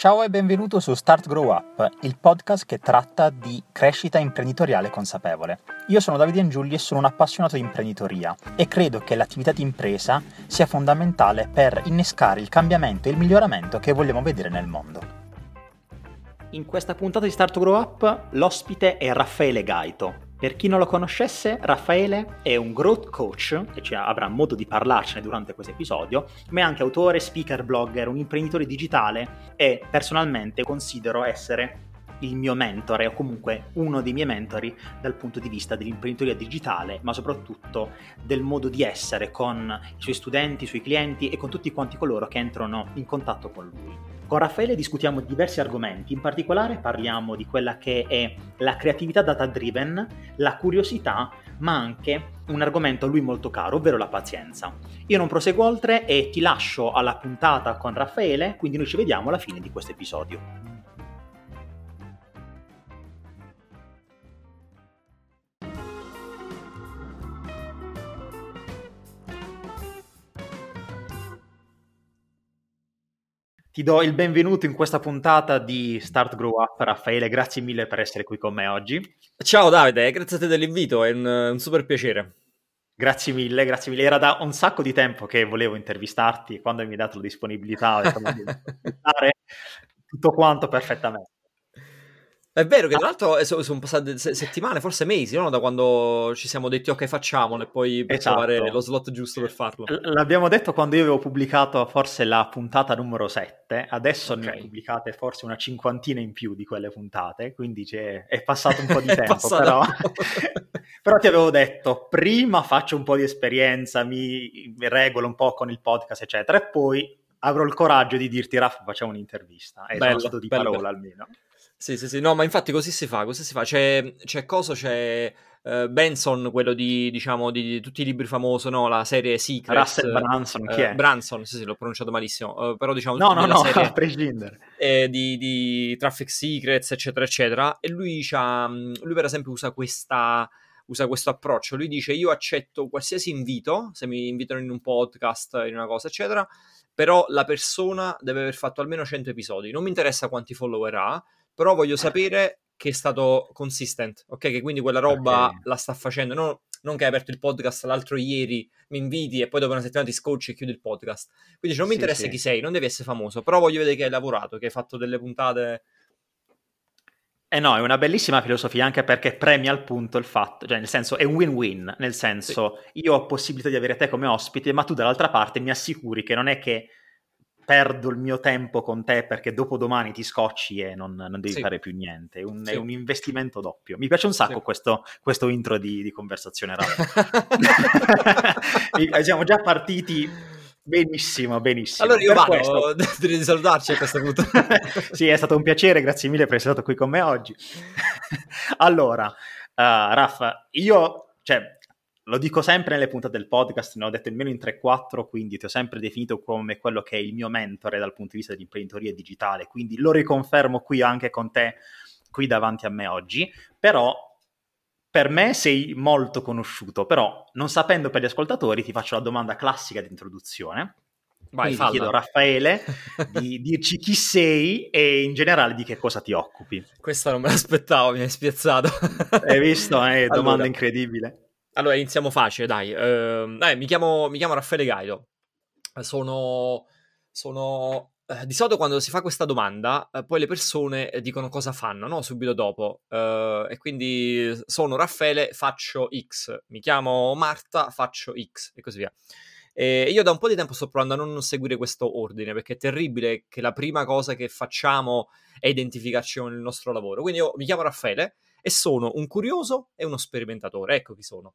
Ciao e benvenuto su Start Grow Up, il podcast che tratta di crescita imprenditoriale consapevole. Io sono Davide Angiulli e sono un appassionato di imprenditoria e credo che l'attività di impresa sia fondamentale per innescare il cambiamento e il miglioramento che vogliamo vedere nel mondo. In questa puntata di Start Grow Up l'ospite è Raffaele Gaito, per chi non lo conoscesse, Raffaele è un growth coach, e cioè avrà modo di parlarcene durante questo episodio, ma è anche autore, speaker, blogger, un imprenditore digitale e personalmente considero essere il mio mentore o comunque uno dei miei mentori dal punto di vista dell'imprenditoria digitale, ma soprattutto del modo di essere con i suoi studenti, i suoi clienti e con tutti quanti coloro che entrano in contatto con lui. Con Raffaele discutiamo diversi argomenti, in particolare parliamo di quella che è la creatività data driven, la curiosità, ma anche un argomento a lui molto caro, ovvero la pazienza. Io non proseguo oltre e ti lascio alla puntata con Raffaele, quindi noi ci vediamo alla fine di questo episodio. Ti do il benvenuto in questa puntata di Start Grow Up, Raffaele. Grazie mille per essere qui con me oggi. Ciao Davide, grazie a te dell'invito, è un, un super piacere. Grazie mille, grazie mille. Era da un sacco di tempo che volevo intervistarti, quando mi hai dato la disponibilità, ho detto, tutto quanto perfettamente. È vero che tra l'altro eh, sono passate settimane, forse mesi, no? da quando ci siamo detti ok facciamolo e poi per esatto. trovare lo slot giusto per farlo. L'abbiamo detto quando io avevo pubblicato forse la puntata numero 7, adesso okay. ne ho pubblicate forse una cinquantina in più di quelle puntate, quindi è passato un po' di tempo, però... però ti avevo detto prima faccio un po' di esperienza, mi regolo un po' con il podcast eccetera e poi avrò il coraggio di dirti Raff facciamo un'intervista e bello, di bello, parola bello. almeno. Sì, sì, sì, no, ma infatti così si fa, così si fa. C'è, c'è Coso, c'è uh, Benson, quello di, diciamo, di, di, tutti i libri famosi, no? La serie Secret. Russell Branson, chi è? Branson, sì, sì, l'ho pronunciato malissimo, uh, però diciamo... No, no, no, serie, a prescindere. Eh, di, di Traffic Secrets, eccetera, eccetera, e lui, lui per esempio usa questa usa questo approccio. Lui dice: Io accetto qualsiasi invito, se mi invitano in un podcast, in una cosa, eccetera. Però la persona deve aver fatto almeno 100 episodi. Non mi interessa quanti follower ha, però voglio sapere che è stato consistent, ok? Che quindi quella roba okay. la sta facendo, no, non che hai aperto il podcast l'altro ieri, mi inviti e poi dopo una settimana ti scocci e chiudi il podcast. Quindi cioè, non mi sì, interessa sì. chi sei, non devi essere famoso, però voglio vedere che hai lavorato, che hai fatto delle puntate... Eh no, è una bellissima filosofia anche perché premia al punto il fatto, cioè nel senso è un win-win, nel senso sì. io ho possibilità di avere te come ospite, ma tu dall'altra parte mi assicuri che non è che perdo il mio tempo con te perché dopo domani ti scocci e non, non devi sì. fare più niente. È un, sì. è un, investimento doppio. Mi piace un sacco questo, questo, intro di, di conversazione Siamo già partiti benissimo, benissimo. Allora io per vado, devi salutarci a questo punto. sì, è stato un piacere, grazie mille per essere stato qui con me oggi. allora, uh, Raffa, io, cioè, lo dico sempre nelle puntate del podcast, ne ho detto almeno in 3-4, quindi ti ho sempre definito come quello che è il mio mentore dal punto di vista dell'imprenditoria digitale, quindi lo riconfermo qui anche con te, qui davanti a me oggi, però per me sei molto conosciuto, però non sapendo per gli ascoltatori ti faccio la domanda classica di introduzione. Vai, ti chiedo Raffaele di dirci chi sei e in generale di che cosa ti occupi. Questa non me l'aspettavo, mi hai spiazzato. Hai visto? Eh, domanda allora, incredibile. Allora, iniziamo facile, dai. Dai mi, chiamo, mi, chiamo, Raffaele Gaido. Sono, sono uh, di solito quando si fa questa domanda, uh, poi le persone dicono cosa fanno, no? Subito dopo. e quindi sono Raffaele, faccio X. Mi chiamo Marta, faccio X e così via. E io da un po' di tempo sto provando a non seguire questo ordine perché è terribile che la prima cosa che facciamo è identificarci con il nostro lavoro. Quindi io mi chiamo Raffaele e sono un curioso e uno sperimentatore. Ecco chi sono.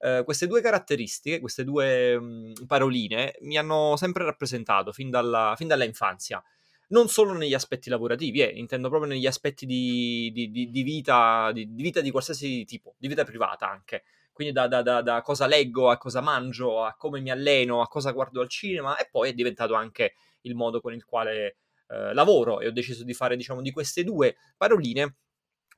Uh, queste due caratteristiche, queste due um, paroline mi hanno sempre rappresentato fin dalla, fin dalla infanzia. Non solo negli aspetti lavorativi, eh, intendo proprio negli aspetti di, di, di, di vita, di, vita di qualsiasi tipo, di vita privata anche. Quindi da, da, da, da, cosa leggo, a cosa mangio, a come mi alleno, a cosa guardo al cinema e poi è diventato anche il modo con il quale eh, lavoro e ho deciso di fare, diciamo, di queste due paroline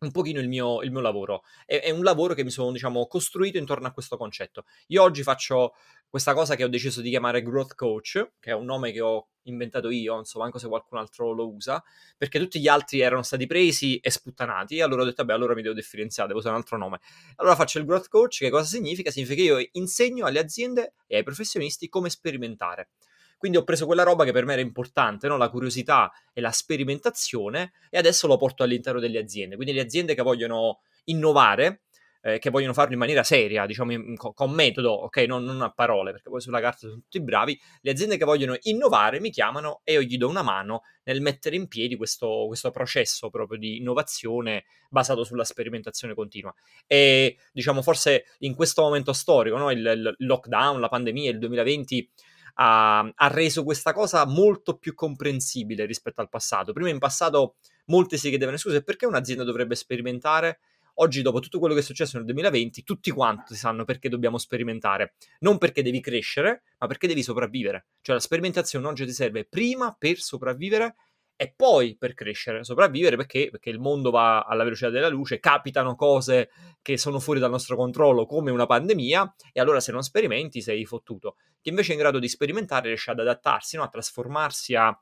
un pochino il mio, il mio lavoro. È, è, un lavoro che mi sono, diciamo, costruito intorno a questo concetto. Io oggi faccio questa cosa che ho deciso di chiamare Growth Coach, che è un nome che ho inventato io, insomma, anche se qualcun altro lo usa, perché tutti gli altri erano stati presi e sputtanati, e allora ho detto, vabbè, allora mi devo differenziare, devo usare un altro nome. Allora faccio il Growth Coach, che cosa significa? Significa che io insegno alle aziende e ai professionisti come sperimentare. Quindi ho preso quella roba che per me era importante, no? la curiosità e la sperimentazione, e adesso lo porto all'interno delle aziende. Quindi le aziende che vogliono innovare, eh, che vogliono farlo in maniera seria, diciamo in, con, metodo, ok, non, non, a parole, perché poi sulla carta sono tutti bravi, le aziende che vogliono innovare mi chiamano e io gli do una mano nel mettere in piedi questo, questo processo proprio di innovazione basato sulla sperimentazione continua. E diciamo forse in questo momento storico, no? il, il lockdown, la pandemia, il 2020 ha, ha, reso questa cosa molto più comprensibile rispetto al passato. Prima in passato molte si chiedevano scusa perché un'azienda dovrebbe sperimentare? Oggi, dopo tutto quello che è successo nel 2020, tutti quanti sanno perché dobbiamo sperimentare. Non perché devi crescere, ma perché devi sopravvivere. Cioè la sperimentazione oggi ti serve prima per sopravvivere e poi per crescere, sopravvivere perché, perché, il mondo va alla velocità della luce, capitano cose che sono fuori dal nostro controllo come una pandemia e allora se non sperimenti sei fottuto. Chi invece è in grado di sperimentare riesce ad adattarsi, no? a trasformarsi a,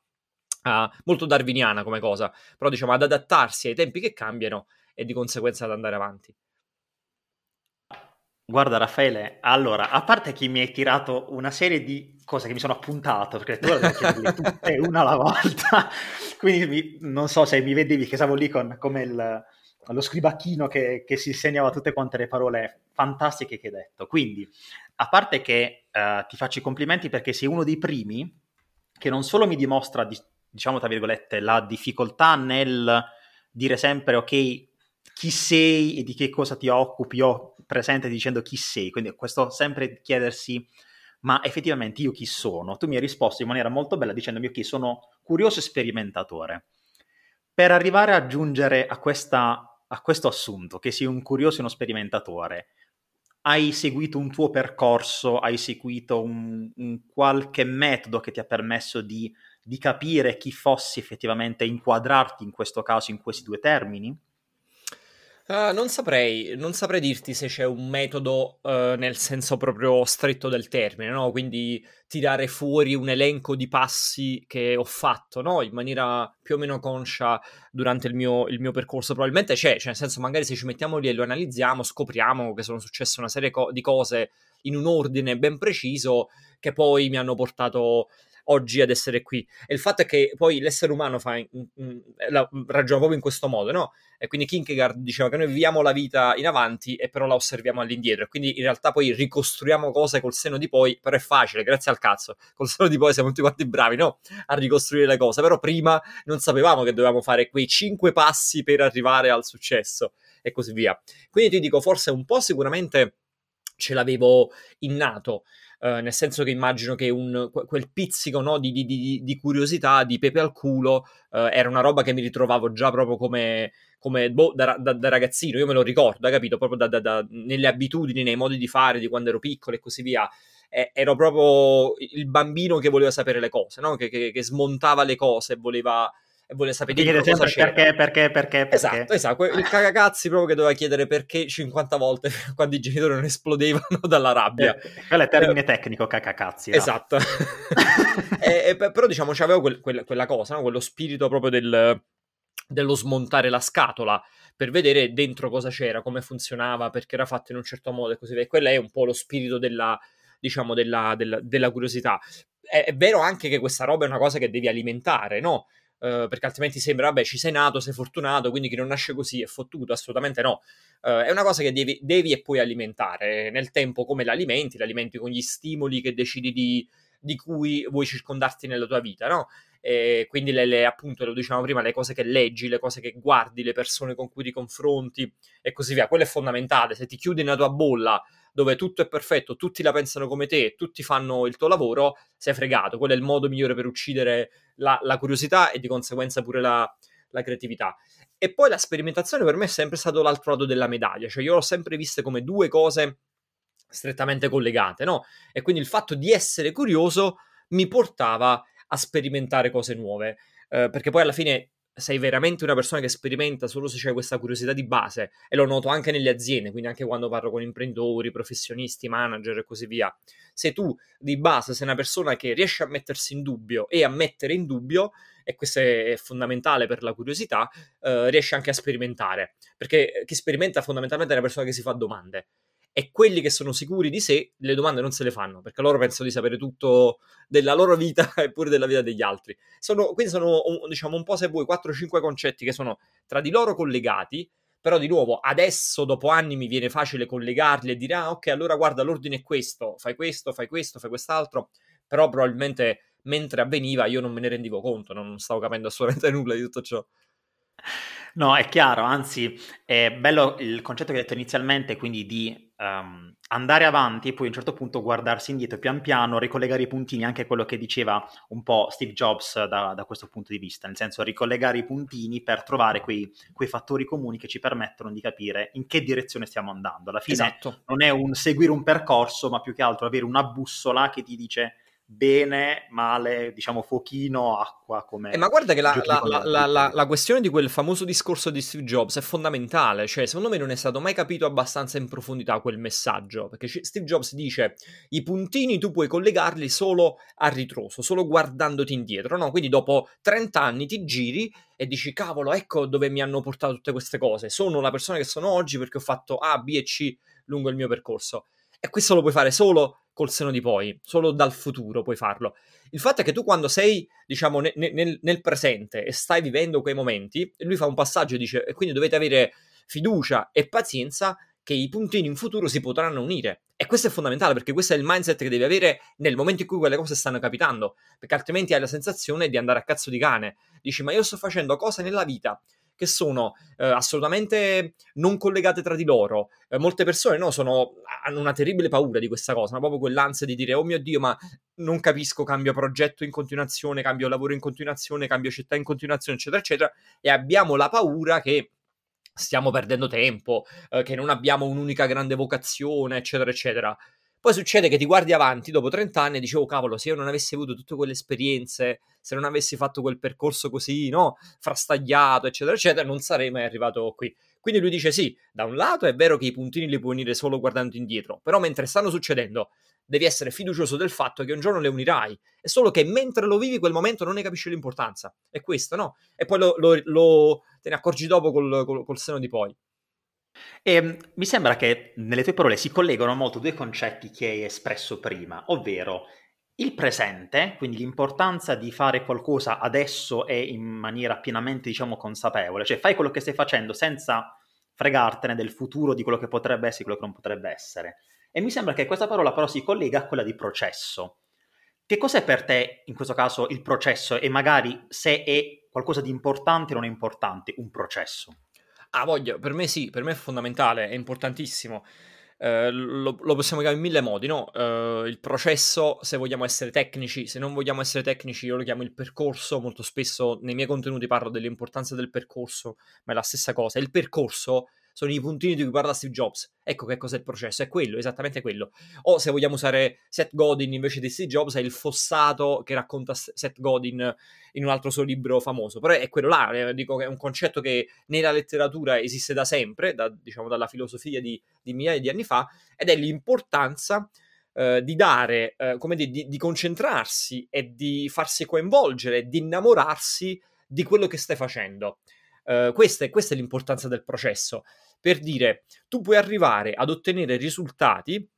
a, molto darwiniana come cosa, però diciamo ad adattarsi ai tempi che cambiano e di conseguenza ad andare avanti. Guarda Raffaele, allora, a parte che mi hai tirato una serie di cose che mi sono appuntato, perché tu devi chiederle tutte una alla volta, quindi mi, non so se mi vedevi che stavo lì con come il, lo scribacchino che, che, si segnava tutte quante le parole fantastiche che hai detto. Quindi, a parte che uh, ti faccio i complimenti perché sei uno dei primi che non solo mi dimostra, diciamo tra virgolette, la difficoltà nel dire sempre ok, chi sei e di che cosa ti occupi, io presente dicendo chi sei, quindi questo sempre chiedersi ma effettivamente io chi sono? Tu mi hai risposto in maniera molto bella dicendomi ok, sono curioso e sperimentatore. Per arrivare a giungere a, questa, a questo assunto, che sei un curioso e uno sperimentatore, hai seguito un tuo percorso, hai seguito un, un qualche metodo che ti ha permesso di, di capire chi fossi effettivamente, inquadrarti in questo caso in questi due termini? Uh, non saprei, non saprei dirti se c'è un metodo uh, nel senso proprio stretto del termine, no? Quindi tirare fuori un elenco di passi che ho fatto, no? In maniera più o meno conscia durante il mio, il mio percorso. Probabilmente c'è, cioè nel senso magari se ci mettiamo lì e lo analizziamo, scopriamo che sono successe una serie co- di cose in un ordine ben preciso che poi mi hanno portato oggi ad essere qui. E il fatto è che poi l'essere umano fa in, in, la, ragiona proprio in questo modo, no? E quindi Kierkegaard diceva che noi viviamo la vita in avanti e però la osserviamo all'indietro. E quindi in realtà poi ricostruiamo cose col seno di poi, però è facile, grazie al cazzo. Col seno di poi siamo tutti quanti bravi, no? A ricostruire le cose. Però prima non sapevamo che dovevamo fare quei cinque passi per arrivare al successo e così via. Quindi ti dico, forse un po' sicuramente ce l'avevo innato. Uh, nel senso che immagino che un, quel pizzico no, di, di, di, curiosità, di pepe al culo, uh, era una roba che mi ritrovavo già proprio come, come boh, da, da, da, ragazzino, io me lo ricordo, capito? Proprio da, nelle abitudini, nei modi di fare di quando ero piccolo e così via. Ero proprio il bambino che voleva sapere le cose, no? che, che, che smontava le cose e voleva e vuole sapere di cosa c'era. Perché, perché, perché, perché. Esatto, esatto. Il cagacazzi proprio che doveva chiedere perché 50 volte quando i genitori non esplodevano dalla rabbia. Eh, quello è termine eh, tecnico, cacacazzi. Esatto. e, e, però diciamo, c'avevo quel, quel, quella cosa, no? quello spirito proprio del, dello smontare la scatola per vedere dentro cosa c'era, come funzionava, perché era fatto in un certo modo e così via. Quello è un po' lo spirito della, diciamo, della, della, della curiosità. È, è, vero anche che questa roba è una cosa che devi alimentare, no? Uh, perché altrimenti sembra, vabbè, ci sei nato, sei fortunato, quindi chi non nasce così è fottuto, assolutamente no. Uh, è una cosa che devi, devi, e puoi alimentare nel tempo come l'alimenti, l'alimenti con gli stimoli che decidi di, di cui vuoi circondarti nella tua vita, no? E quindi le, le, appunto, lo dicevamo prima, le cose che leggi, le cose che guardi, le persone con cui ti confronti e così via, quello è fondamentale. Se ti chiudi nella tua bolla dove tutto è perfetto, tutti la pensano come te, tutti fanno il tuo lavoro, sei fregato. Quello è il modo migliore per uccidere la, la curiosità e di conseguenza pure la, la creatività. E poi la sperimentazione per me è sempre stato l'altro lato della medaglia, cioè io l'ho sempre viste come due cose strettamente collegate, no? E quindi il fatto di essere curioso mi portava a sperimentare cose nuove, eh, perché poi alla fine sei veramente una persona che sperimenta solo se c'è questa curiosità di base, e lo noto anche nelle aziende, quindi anche quando parlo con imprenditori, professionisti, manager e così via, se tu di base sei una persona che riesce a mettersi in dubbio e a mettere in dubbio, e questo è fondamentale per la curiosità, eh, riesce anche a sperimentare, perché chi sperimenta fondamentalmente è una persona che si fa domande e quelli che sono sicuri di sé le domande non se le fanno perché loro pensano di sapere tutto della loro vita e pure della vita degli altri. Sono, quindi sono diciamo un po' se vuoi 4-5 concetti che sono tra di loro collegati, però di nuovo adesso dopo anni mi viene facile collegarli e dire ah ok allora guarda l'ordine è questo, fai questo, fai questo, fai quest'altro, però probabilmente mentre avveniva io non me ne rendevo conto, non stavo capendo assolutamente nulla di tutto ciò. No, è chiaro, anzi è bello il concetto che hai detto inizialmente, quindi di um, andare avanti e poi a un certo punto guardarsi indietro pian piano, ricollegare i puntini, anche quello che diceva un po' Steve Jobs da, da questo punto di vista, nel senso ricollegare i puntini per trovare quei, quei, fattori comuni che ci permettono di capire in che direzione stiamo andando. Alla fine esatto. non è un seguire un percorso, ma più che altro avere una bussola che ti dice bene, male, diciamo fuochino, acqua come... Eh, ma guarda che la, la, la, la, questione di quel famoso discorso di Steve Jobs è fondamentale, cioè secondo me non è stato mai capito abbastanza in profondità quel messaggio, perché Steve Jobs dice i puntini tu puoi collegarli solo a ritroso, solo guardandoti indietro, no? Quindi dopo 30 anni ti giri e dici cavolo, ecco dove mi hanno portato tutte queste cose, sono la persona che sono oggi perché ho fatto A, B e C lungo il mio percorso. E questo lo puoi fare solo col seno di poi, solo dal futuro puoi farlo. Il fatto è che tu quando sei, diciamo, ne, nel, nel, presente e stai vivendo quei momenti, lui fa un passaggio e dice, e quindi dovete avere fiducia e pazienza che i puntini in futuro si potranno unire. E questo è fondamentale perché questo è il mindset che devi avere nel momento in cui quelle cose stanno capitando, perché altrimenti hai la sensazione di andare a cazzo di cane. Dici, ma io sto facendo cose nella vita che sono eh, assolutamente non collegate tra di loro. Eh, molte persone no, sono, hanno una terribile paura di questa cosa, ma proprio quell'ansia di dire, oh mio Dio, ma non capisco, cambio progetto in continuazione, cambio lavoro in continuazione, cambio città in continuazione, eccetera, eccetera, e abbiamo la paura che stiamo perdendo tempo, eh, che non abbiamo un'unica grande vocazione, eccetera, eccetera. Poi succede che ti guardi avanti dopo 30 anni e dici, oh cavolo, se io non avessi avuto tutte quelle esperienze, se non avessi fatto quel percorso così, no, frastagliato, eccetera, eccetera, non sarei mai arrivato qui. Quindi lui dice sì, da un lato è vero che i puntini li puoi unire solo guardando indietro, però mentre stanno succedendo devi essere fiducioso del fatto che un giorno le unirai, è solo che mentre lo vivi quel momento non ne capisci l'importanza, è questo, no? E poi lo, lo, lo te ne accorgi dopo col, col, col seno di poi. E ehm, mi sembra che nelle tue parole si collegano molto due concetti che hai espresso prima, ovvero il presente, quindi l'importanza di fare qualcosa adesso e in maniera pienamente, diciamo, consapevole, cioè fai quello che stai facendo senza fregartene del futuro, di quello che potrebbe essere, quello che non potrebbe essere. E mi sembra che questa parola però si collega a quella di processo. Che cos'è per te, in questo caso, il processo e magari se è qualcosa di importante o non è importante un processo? Ah, voglio, per me sì, per me è fondamentale, è importantissimo. Eh, lo, lo, possiamo chiamare in mille modi, no? Eh, il processo, se vogliamo essere tecnici, se non vogliamo essere tecnici, io lo chiamo il percorso. Molto spesso nei miei contenuti parlo dell'importanza del percorso, ma è la stessa cosa. Il percorso sono i puntini di cui parla Steve Jobs. Ecco che cos'è il processo, è quello, esattamente quello. O se vogliamo usare Seth Godin invece di Steve Jobs, è il fossato che racconta Seth Godin in un altro suo libro famoso. Però è quello là, eh, dico che è un concetto che nella letteratura esiste da sempre, da, diciamo dalla filosofia di, di migliaia di anni fa, ed è l'importanza Uh, di dare, uh, come dire, di, di, concentrarsi e di farsi coinvolgere, di innamorarsi di quello che stai facendo. Uh, questa, è, questa, è, l'importanza del processo. Per dire tu puoi arrivare ad ottenere risultati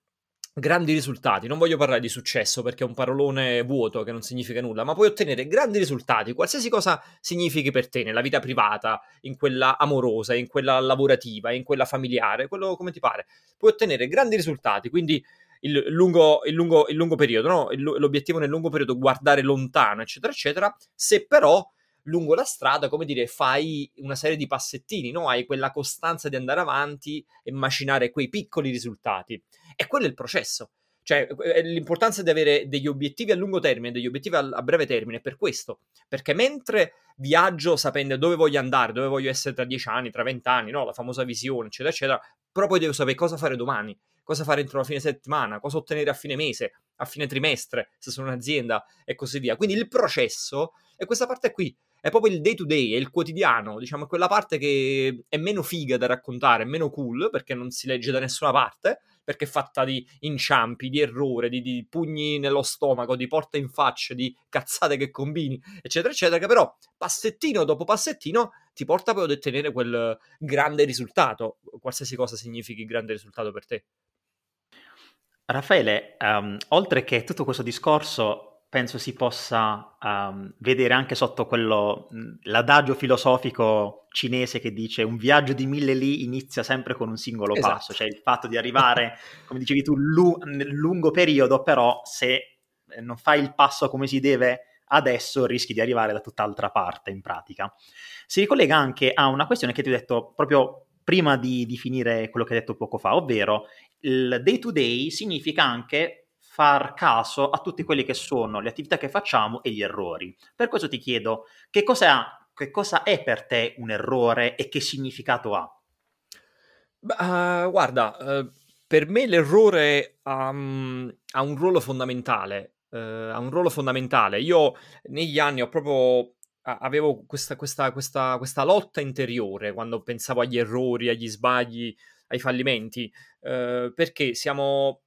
grandi risultati, non voglio parlare di successo perché è un parolone vuoto che non significa nulla, ma puoi ottenere grandi risultati, qualsiasi cosa significhi per te nella vita privata, in quella amorosa, in quella lavorativa, in quella familiare, quello come ti pare, puoi ottenere grandi risultati, quindi il lungo, il lungo, il lungo periodo, no? l'obiettivo nel lungo periodo, guardare lontano, eccetera, eccetera, se però lungo la strada, come dire, fai una serie di passettini, no? Hai quella costanza di andare avanti e macinare quei piccoli risultati. E quello è il processo. Cioè, l'importanza di avere degli obiettivi a lungo termine, degli obiettivi a, breve termine, è per questo. Perché mentre viaggio sapendo dove voglio andare, dove voglio essere tra dieci anni, tra vent'anni, no? La famosa visione, eccetera, eccetera, però poi devo sapere cosa fare domani, cosa fare entro la fine settimana, cosa ottenere a fine mese, a fine trimestre, se sono un'azienda e così via. Quindi il processo è questa parte qui è proprio il day to day, è il quotidiano, diciamo, quella parte che è meno figa da raccontare, meno cool perché non si legge da nessuna parte, perché è fatta di inciampi, di errore, di, di pugni nello stomaco, di porte in faccia, di cazzate che combini, eccetera, eccetera, che però passettino dopo passettino ti porta poi ad ottenere quel grande risultato, qualsiasi cosa significhi grande risultato per te. Raffaele, um, oltre che tutto questo discorso penso si possa um, vedere anche sotto quello, l'adagio filosofico cinese che dice un viaggio di mille lì inizia sempre con un singolo esatto. passo, cioè il fatto di arrivare, come dicevi tu, lu- nel lungo periodo, però se non fai il passo come si deve adesso rischi di arrivare da tutt'altra parte in pratica. Si ricollega anche a una questione che ti ho detto proprio prima di, di finire quello che hai detto poco fa, ovvero il day to day significa anche far caso a tutte quelle che sono le attività che facciamo e gli errori. Per questo ti chiedo che cosa, che cosa è per te un errore e che significato ha? Uh, guarda, uh, per me l'errore um, ha un ruolo fondamentale. Uh, ha un ruolo fondamentale. Io negli anni ho proprio avevo questa, questa, questa, questa, lotta interiore quando pensavo agli errori, agli sbagli, ai fallimenti, perché siamo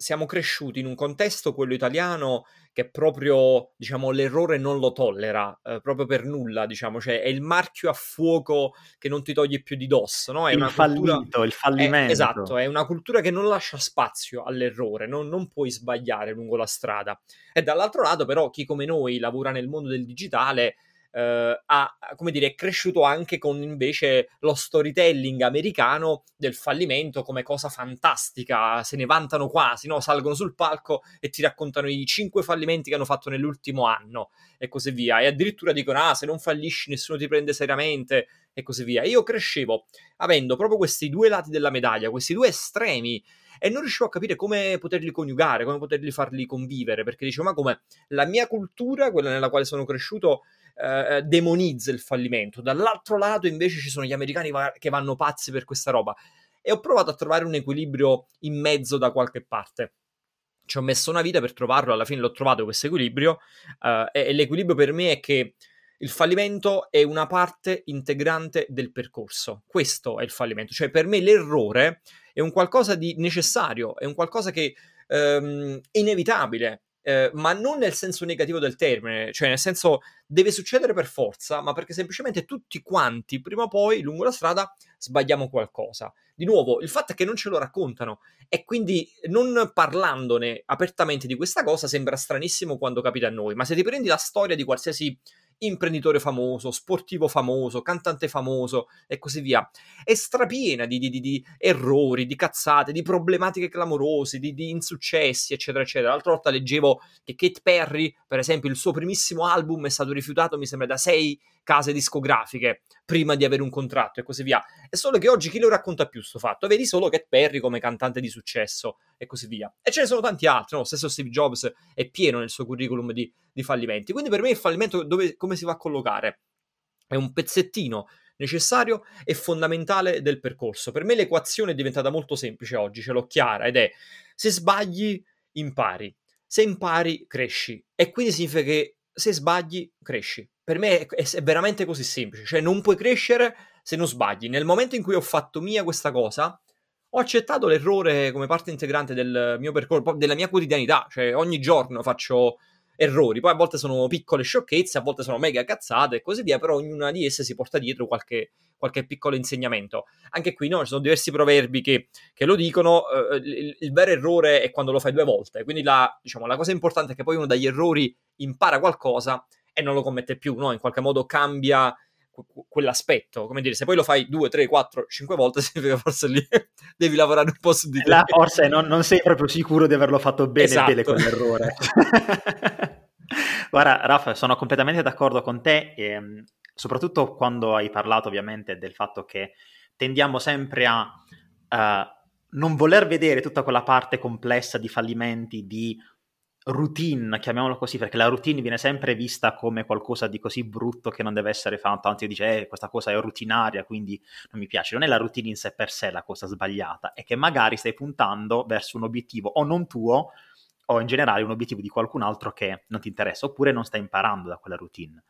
siamo cresciuti in un contesto, quello italiano, che proprio, diciamo, l'errore non lo tollera, eh, proprio per nulla, diciamo, cioè è il marchio a fuoco che non ti toglie più di dosso, no? È il fallito, cultura... il fallimento. È, esatto, è una cultura che non lascia spazio all'errore, non, non puoi sbagliare lungo la strada. E dall'altro lato, però, chi come noi lavora nel mondo del digitale eh, ha, come dire, è cresciuto anche con invece lo storytelling americano del fallimento come cosa fantastica, se ne vantano quasi, no? salgono sul palco e ti raccontano i cinque fallimenti che hanno fatto nell'ultimo anno e così via, e addirittura dicono, ah, se non fallisci nessuno ti prende seriamente e così via. Io crescevo avendo proprio questi due lati della medaglia, questi due estremi e non riuscivo a capire come poterli coniugare, come poterli farli convivere, perché dicevo, ma come la mia cultura, quella nella quale sono cresciuto, eh, eh, demonizza il fallimento. Dall'altro lato invece ci sono gli americani va- che vanno pazzi per questa roba. E ho provato a trovare un equilibrio in mezzo da qualche parte. Ci ho messo una vita per trovarlo, alla fine l'ho trovato questo equilibrio. Uh, e, e l'equilibrio per me è che il fallimento è una parte integrante del percorso. Questo è il fallimento. Cioè, per me l'errore è un qualcosa di necessario, è un qualcosa che um, è inevitabile. Eh, ma non nel senso negativo del termine, cioè nel senso deve succedere per forza, ma perché semplicemente tutti quanti, prima o poi, lungo la strada, sbagliamo qualcosa. Di nuovo, il fatto è che non ce lo raccontano e quindi non parlandone apertamente di questa cosa sembra stranissimo quando capita a noi, ma se ti prendi la storia di qualsiasi imprenditore famoso, sportivo famoso, cantante famoso e così via. È strapiena di, di, di, errori, di cazzate, di problematiche clamorose, di, di, insuccessi, eccetera, eccetera. L'altra volta leggevo che Kate Perry, per esempio, il suo primissimo album è stato rifiutato, mi sembra, da sei case discografiche prima di avere un contratto e così via. È solo che oggi chi lo racconta più sto fatto? Vedi solo Cat Perry come cantante di successo e così via. E ce ne sono tanti altri, no? Stesso Steve Jobs è pieno nel suo curriculum di, di fallimenti. Quindi per me il fallimento dove, come si va a collocare? È un pezzettino necessario e fondamentale del percorso. Per me l'equazione è diventata molto semplice oggi, ce l'ho chiara ed è se sbagli impari, se impari cresci e quindi significa che se sbagli cresci per me è, è, veramente così semplice, cioè non puoi crescere se non sbagli. Nel momento in cui ho fatto mia questa cosa, ho accettato l'errore come parte integrante del mio percorso, della mia quotidianità, cioè ogni giorno faccio errori, poi a volte sono piccole sciocchezze, a volte sono mega cazzate e così via, però ognuna di esse si porta dietro qualche, qualche piccolo insegnamento. Anche qui no, ci sono diversi proverbi che, che lo dicono, eh, il, il, vero errore è quando lo fai due volte, quindi la, diciamo, la cosa importante è che poi uno dagli errori impara qualcosa e non lo commette più, no? In qualche modo cambia quell'aspetto, come dire, se poi lo fai due, tre, quattro, cinque volte, significa forse lì devi lavorare un po' su di te. Là forse non, non, sei proprio sicuro di averlo fatto bene, esatto. bene quell'errore. Guarda, Raffa, sono completamente d'accordo con te, ehm, soprattutto quando hai parlato ovviamente del fatto che tendiamo sempre a uh, non voler vedere tutta quella parte complessa di fallimenti, di routine, chiamiamolo così, perché la routine viene sempre vista come qualcosa di così brutto che non deve essere fatto, anzi dice eh, questa cosa è routinaria, quindi non mi piace. Non è la routine in sé per sé la cosa sbagliata, è che magari stai puntando verso un obiettivo o non tuo o in generale un obiettivo di qualcun altro che non ti interessa, oppure non stai imparando da quella routine.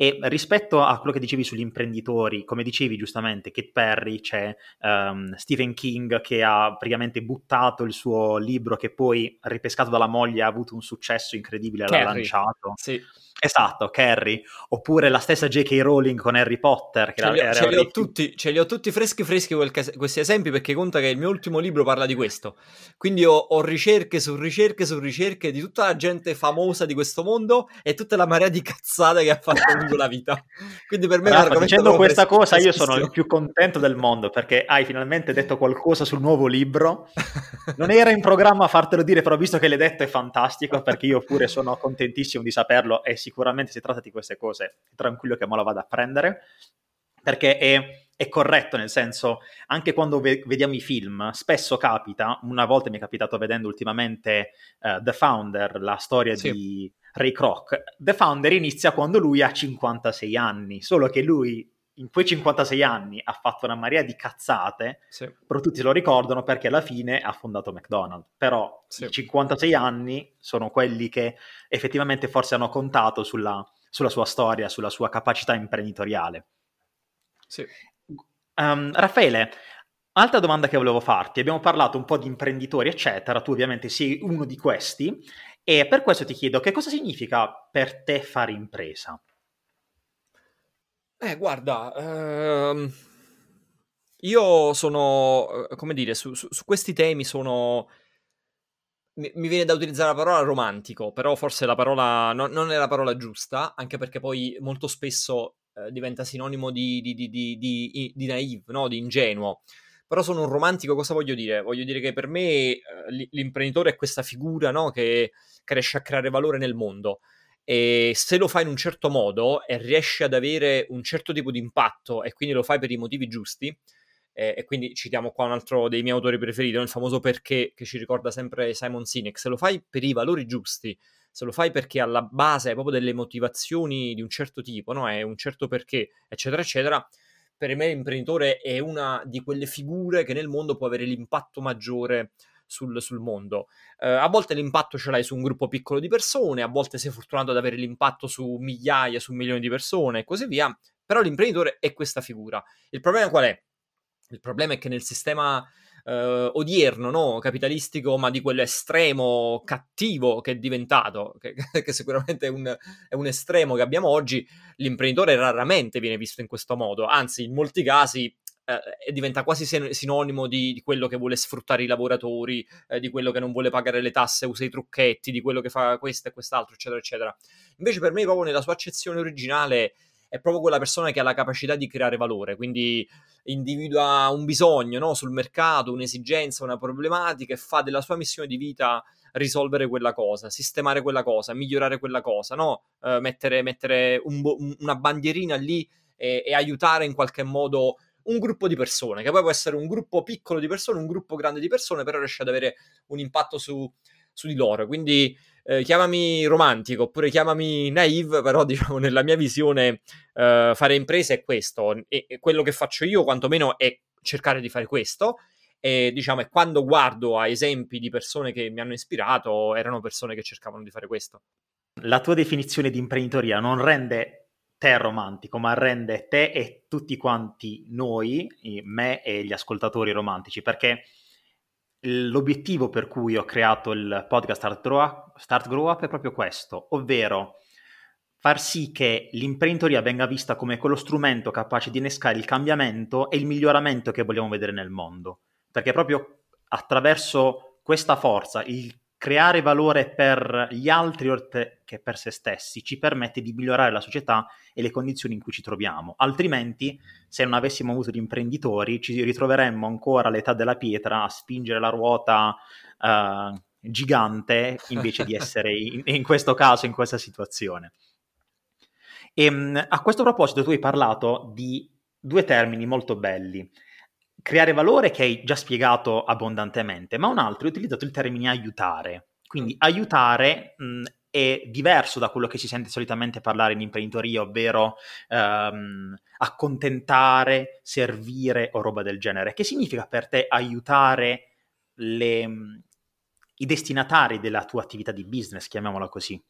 E rispetto a quello che dicevi sugli imprenditori, come dicevi giustamente, Kate Perry, c'è um, Stephen King che ha praticamente buttato il suo libro che poi, ripescato dalla moglie, ha avuto un successo incredibile, l'ha lanciato. Sì. Esatto, Carrie, oppure la stessa J.K. Rowling con Harry Potter. Che ce, li, ce, li ho tutti, ce li ho tutti freschi freschi questi esempi perché conta che il mio ultimo libro parla di questo. Quindi ho, ho, ricerche su ricerche su ricerche di tutta la gente famosa di questo mondo e tutta la marea di cazzate che ha fatto lungo la vita. Quindi per me Rafa, dicendo questa cosa io sono il più contento del mondo perché hai finalmente detto qualcosa sul nuovo libro. Non era in programma a fartelo dire, però visto che l'hai detto è fantastico perché io pure sono contentissimo di saperlo e sicuramente si tratta di queste cose, tranquillo che me la vado a prendere, perché è, è corretto, nel senso, anche quando ve- vediamo i film, spesso capita, una volta mi è capitato vedendo ultimamente uh, The Founder, la storia sì. di Ray Kroc, The Founder inizia quando lui ha 56 anni, solo che lui in quei 56 anni ha fatto una marea di cazzate, sì. però tutti se lo ricordano perché alla fine ha fondato McDonald's. Però sì. i 56 anni sono quelli che effettivamente forse hanno contato sulla, sulla sua storia, sulla sua capacità imprenditoriale. Sì. Um, Raffaele, altra domanda che volevo farti. Abbiamo parlato un po' di imprenditori, eccetera. Tu ovviamente sei uno di questi. E per questo ti chiedo che cosa significa per te fare impresa? Eh, guarda, ehm, io sono, eh, come dire, su, su, su questi temi sono... Mi, viene da utilizzare la parola romantico, però forse la parola no, non è la parola giusta, anche perché poi molto spesso eh, diventa sinonimo di, di, di, di, di naive, no? di ingenuo. Però sono un romantico, cosa voglio dire? Voglio dire che per me eh, l'imprenditore è questa figura no? che, che riesce a creare valore nel mondo e se lo fai in un certo modo e riesci ad avere un certo tipo di impatto e quindi lo fai per i motivi giusti, e quindi citiamo qua un altro dei miei autori preferiti, il famoso perché che ci ricorda sempre Simon Sinek, se lo fai per i valori giusti, se lo fai perché alla base hai proprio delle motivazioni di un certo tipo, no? è un certo perché, eccetera, eccetera, per me l'imprenditore è una di quelle figure che nel mondo può avere l'impatto maggiore sul, sul mondo. Eh, a volte l'impatto ce l'hai su un gruppo piccolo di persone, a volte sei fortunato ad avere l'impatto su migliaia, su milioni di persone e così via, però l'imprenditore è questa figura. Il problema qual è? Il problema è che nel sistema Uh, odierno, no? capitalistico, ma di quello estremo cattivo che è diventato, che, che sicuramente è un, è un, estremo che abbiamo oggi, l'imprenditore raramente viene visto in questo modo, anzi in molti casi eh, diventa quasi sinonimo di, di, quello che vuole sfruttare i lavoratori, eh, di quello che non vuole pagare le tasse, usa i trucchetti, di quello che fa questo e quest'altro, eccetera, eccetera. Invece per me, proprio nella sua accezione originale, è proprio quella persona che ha la capacità di creare valore, quindi individua un bisogno no? sul mercato, un'esigenza, una problematica e fa della sua missione di vita risolvere quella cosa, sistemare quella cosa, migliorare quella cosa, no? uh, mettere, mettere un bo- una bandierina lì e, e aiutare in qualche modo un gruppo di persone, che poi può essere un gruppo piccolo di persone, un gruppo grande di persone, però riesce ad avere un impatto su, su di loro. Quindi eh, chiamami romantico oppure chiamami naive, però diciamo nella mia visione eh, fare imprese è questo e, e, quello che faccio io quantomeno è cercare di fare questo e diciamo e quando guardo a esempi di persone che mi hanno ispirato erano persone che cercavano di fare questo. La tua definizione di imprenditoria non rende te romantico, ma rende te e tutti quanti noi, me e gli ascoltatori romantici, perché l'obiettivo per cui ho creato il podcast Start Grow Up, Start Grow Up è proprio questo, ovvero far sì che l'imprenditoria venga vista come quello strumento capace di innescare il cambiamento e il miglioramento che vogliamo vedere nel mondo, perché proprio attraverso questa forza, il creare valore per gli altri oltre che per se stessi ci permette di migliorare la società e le condizioni in cui ci troviamo. Altrimenti, se non avessimo avuto gli imprenditori, ci ritroveremmo ancora all'età della pietra a spingere la ruota uh, gigante invece di essere in, in, questo caso, in questa situazione. E, ehm, a questo proposito, tu hai parlato di due termini molto belli creare valore che hai già spiegato abbondantemente, ma un altro hai utilizzato il termine aiutare. Quindi aiutare mh, è diverso da quello che si sente solitamente parlare in imprenditoria, ovvero um, accontentare, servire o roba del genere. Che significa per te aiutare le, i destinatari della tua attività di business, chiamiamola così?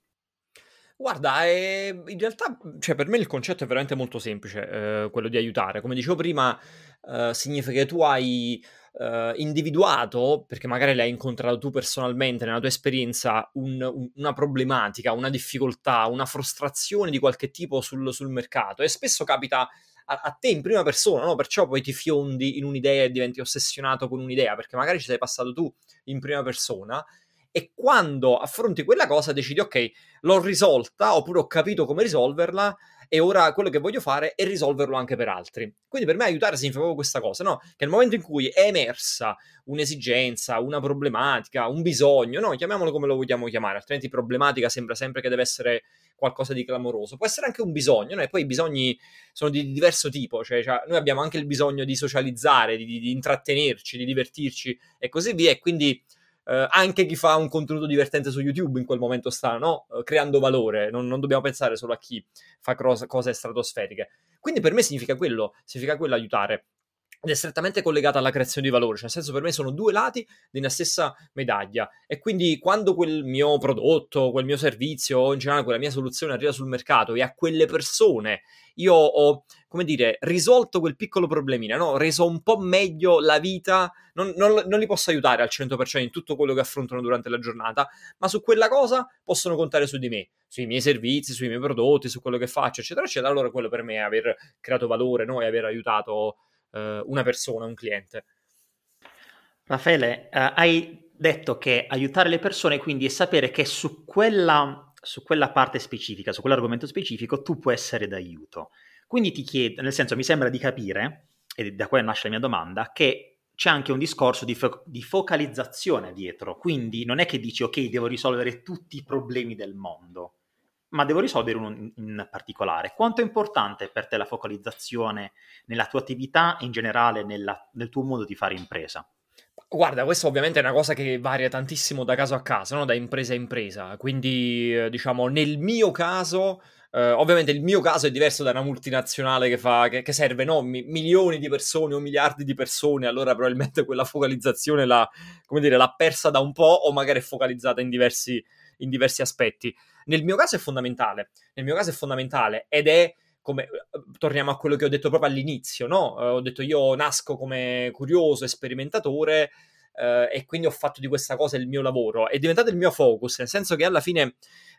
Guarda, eh, in realtà, cioè, per me il concetto è veramente molto semplice, eh, quello di aiutare. Come dicevo prima, eh, significa che tu hai eh, individuato, perché magari l'hai incontrato tu personalmente nella tua esperienza, un, un, una problematica, una difficoltà, una frustrazione di qualche tipo sul, sul mercato. E spesso capita a, a, te in prima persona, no? Perciò poi ti fiondi in un'idea e diventi ossessionato con un'idea, perché magari ci sei passato tu in prima persona e quando affronti quella cosa decidi ok, l'ho risolta oppure ho capito come risolverla e ora quello che voglio fare è risolverlo anche per altri. Quindi per me aiutare significa proprio questa cosa, no? Che nel momento in cui è emersa un'esigenza, una problematica, un bisogno, no? Chiamiamolo come lo vogliamo chiamare, altrimenti problematica sembra sempre che deve essere qualcosa di clamoroso. Può essere anche un bisogno, no? E poi i bisogni sono di diverso tipo, cioè, cioè noi abbiamo anche il bisogno di socializzare, di, di, intrattenerci, di divertirci e così via, e quindi eh, anche chi fa un contenuto divertente su YouTube in quel momento sta no? eh, creando valore, non, non, dobbiamo pensare solo a chi fa cose, cose stratosferiche. Quindi per me significa quello, significa quello aiutare ed è strettamente collegata alla creazione di valore, cioè nel senso per me sono due lati di una stessa medaglia e quindi quando quel mio prodotto, quel mio servizio o in generale quella mia soluzione arriva sul mercato e a quelle persone io ho, come dire, risolto quel piccolo problemino, no? reso un po' meglio la vita, non, non, non li posso aiutare al 100% in tutto quello che affrontano durante la giornata, ma su quella cosa possono contare su di me, sui miei servizi, sui miei prodotti, su quello che faccio, eccetera, eccetera. Allora quello per me è aver creato valore no? e aver aiutato eh, una persona, un cliente. Raffaele, eh, hai detto che aiutare le persone quindi è sapere che su quella, su quella parte specifica, su quell'argomento specifico, tu puoi essere d'aiuto. Quindi ti chiedo, nel senso mi sembra di capire, e da qua nasce la mia domanda, che c'è anche un discorso di, fo- di, focalizzazione dietro, quindi non è che dici ok, devo risolvere tutti i problemi del mondo, ma devo risolvere uno in particolare. Quanto è importante per te la focalizzazione nella tua attività e in generale nella, nel tuo modo di fare impresa? Guarda, questo ovviamente è una cosa che varia tantissimo da caso a caso, no? da impresa a impresa. Quindi, eh, diciamo, nel mio caso, eh, ovviamente il mio caso è diverso da una multinazionale che, fa, che, che serve no? Mi, milioni di persone o miliardi di persone, allora probabilmente quella focalizzazione l'ha, dire, l'ha persa da un po' o magari è focalizzata in diversi, in diversi aspetti. Nel mio caso è fondamentale, nel mio caso è fondamentale ed è come eh, torniamo a quello che ho detto proprio all'inizio, no? Uh, ho detto io nasco come curioso sperimentatore uh, e quindi ho fatto di questa cosa il mio lavoro, è diventato il mio focus, nel senso che alla fine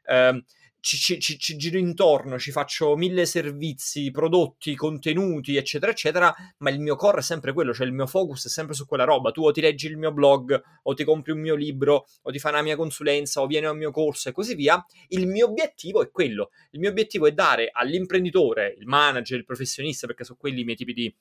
uh, ci, ci, ci, ci, giro intorno, ci faccio mille servizi, prodotti, contenuti, eccetera, eccetera, ma il mio core è sempre quello, cioè il mio focus è sempre su quella roba. Tu o ti leggi il mio blog, o ti compri un mio libro, o ti fai una mia consulenza, o vieni a un mio corso e così via. Il mio obiettivo è quello. Il mio obiettivo è dare all'imprenditore, il manager, il professionista, perché sono quelli i miei tipi di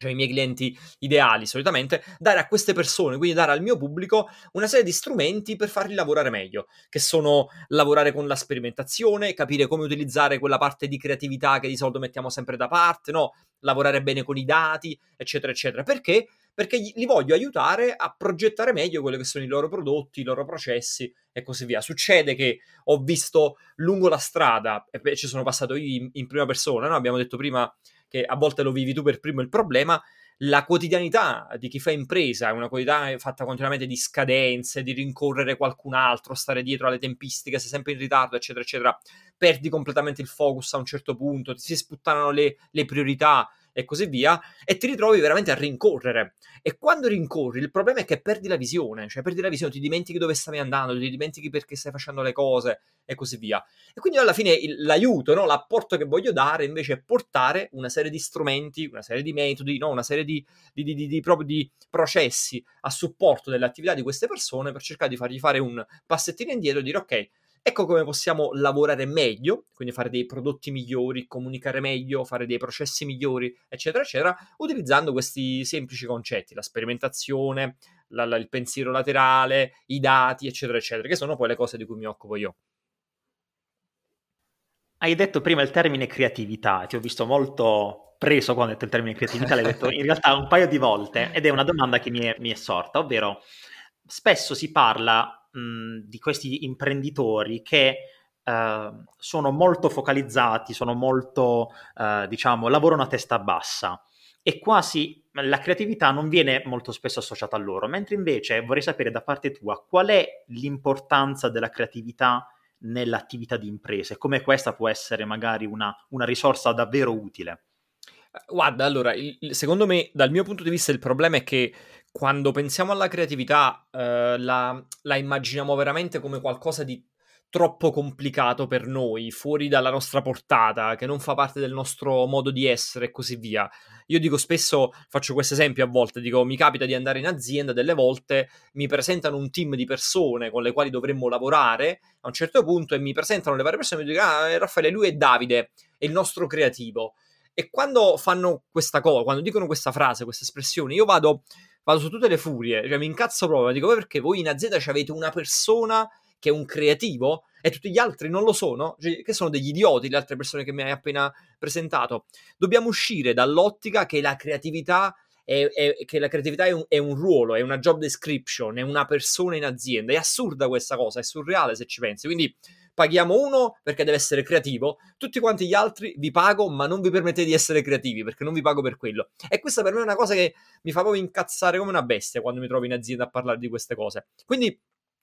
cioè i miei clienti ideali solitamente, dare a queste persone, quindi dare al mio pubblico una serie di strumenti per farli lavorare meglio, che sono lavorare con la sperimentazione, capire come utilizzare quella parte di creatività che di solito mettiamo sempre da parte, no? lavorare bene con i dati, eccetera, eccetera. Perché? Perché li voglio aiutare a progettare meglio quelli che sono i loro prodotti, i loro processi e così via. Succede che ho visto lungo la strada, e ci sono passato io in, prima persona, no? abbiamo detto prima che a volte lo vivi tu per primo il problema, la quotidianità di chi fa impresa è una quotidianità fatta continuamente di scadenze, di rincorrere qualcun altro, stare dietro alle tempistiche, sei sempre in ritardo, eccetera, eccetera. Perdi completamente il focus a un certo punto, ti si sputtanano le, le priorità e così via, e ti ritrovi veramente a rincorrere. E quando rincorri, il problema è che perdi la visione, cioè perdi la visione, ti dimentichi dove stavi andando, ti dimentichi perché stai facendo le cose e così via. E quindi alla fine il, l'aiuto, no? l'apporto che voglio dare invece è portare una serie di strumenti, una serie di metodi, no? una serie di, di, di, di, processi a supporto dell'attività di queste persone per cercare di fargli fare un passettino indietro e dire ok, Ecco come possiamo lavorare meglio, quindi fare dei prodotti migliori, comunicare meglio, fare dei processi migliori, eccetera, eccetera, utilizzando questi semplici concetti, la sperimentazione, la, la, il pensiero laterale, i dati, eccetera, eccetera, che sono poi le cose di cui mi occupo io. Hai detto prima il termine creatività, ti ho visto molto preso quando hai detto il termine creatività, l'hai detto in realtà un paio di volte ed è una domanda che mi è, mi è sorta, ovvero spesso si parla mh, di questi imprenditori che uh, sono molto focalizzati, sono molto, uh, diciamo, lavorano a testa bassa. E quasi la creatività non viene molto spesso associata a loro, mentre invece vorrei sapere da parte tua qual è l'importanza della creatività nell'attività di impresa e come questa può essere magari una, una risorsa davvero utile. Guarda, allora, il, secondo me, dal mio punto di vista, il problema è che quando pensiamo alla creatività eh, la, la, immaginiamo veramente come qualcosa di troppo complicato per noi, fuori dalla nostra portata, che non fa parte del nostro modo di essere e così via. Io dico spesso, faccio questo esempio a volte, dico mi capita di andare in azienda, delle volte mi presentano un team di persone con le quali dovremmo lavorare a un certo punto e mi presentano le varie persone e mi dicono ah, Raffaele, lui è Davide, è il nostro creativo. E quando fanno questa cosa, quando dicono questa frase, questa espressione, io vado, vado su tutte le furie, cioè mi incazzo proprio, dico perché voi in azienda avete una persona che è un creativo e tutti gli altri non lo sono, cioè, che sono degli idioti le altre persone che mi hai appena presentato. Dobbiamo uscire dall'ottica che la creatività è, è, che la creatività è un, è un, ruolo, è una job description, è una persona in azienda. È assurda questa cosa, è surreale se ci pensi. Quindi paghiamo uno perché deve essere creativo, tutti quanti gli altri vi pago, ma non vi permettete di essere creativi perché non vi pago per quello. E questa per me è una cosa che mi fa proprio incazzare come una bestia quando mi trovo in azienda a parlare di queste cose. Quindi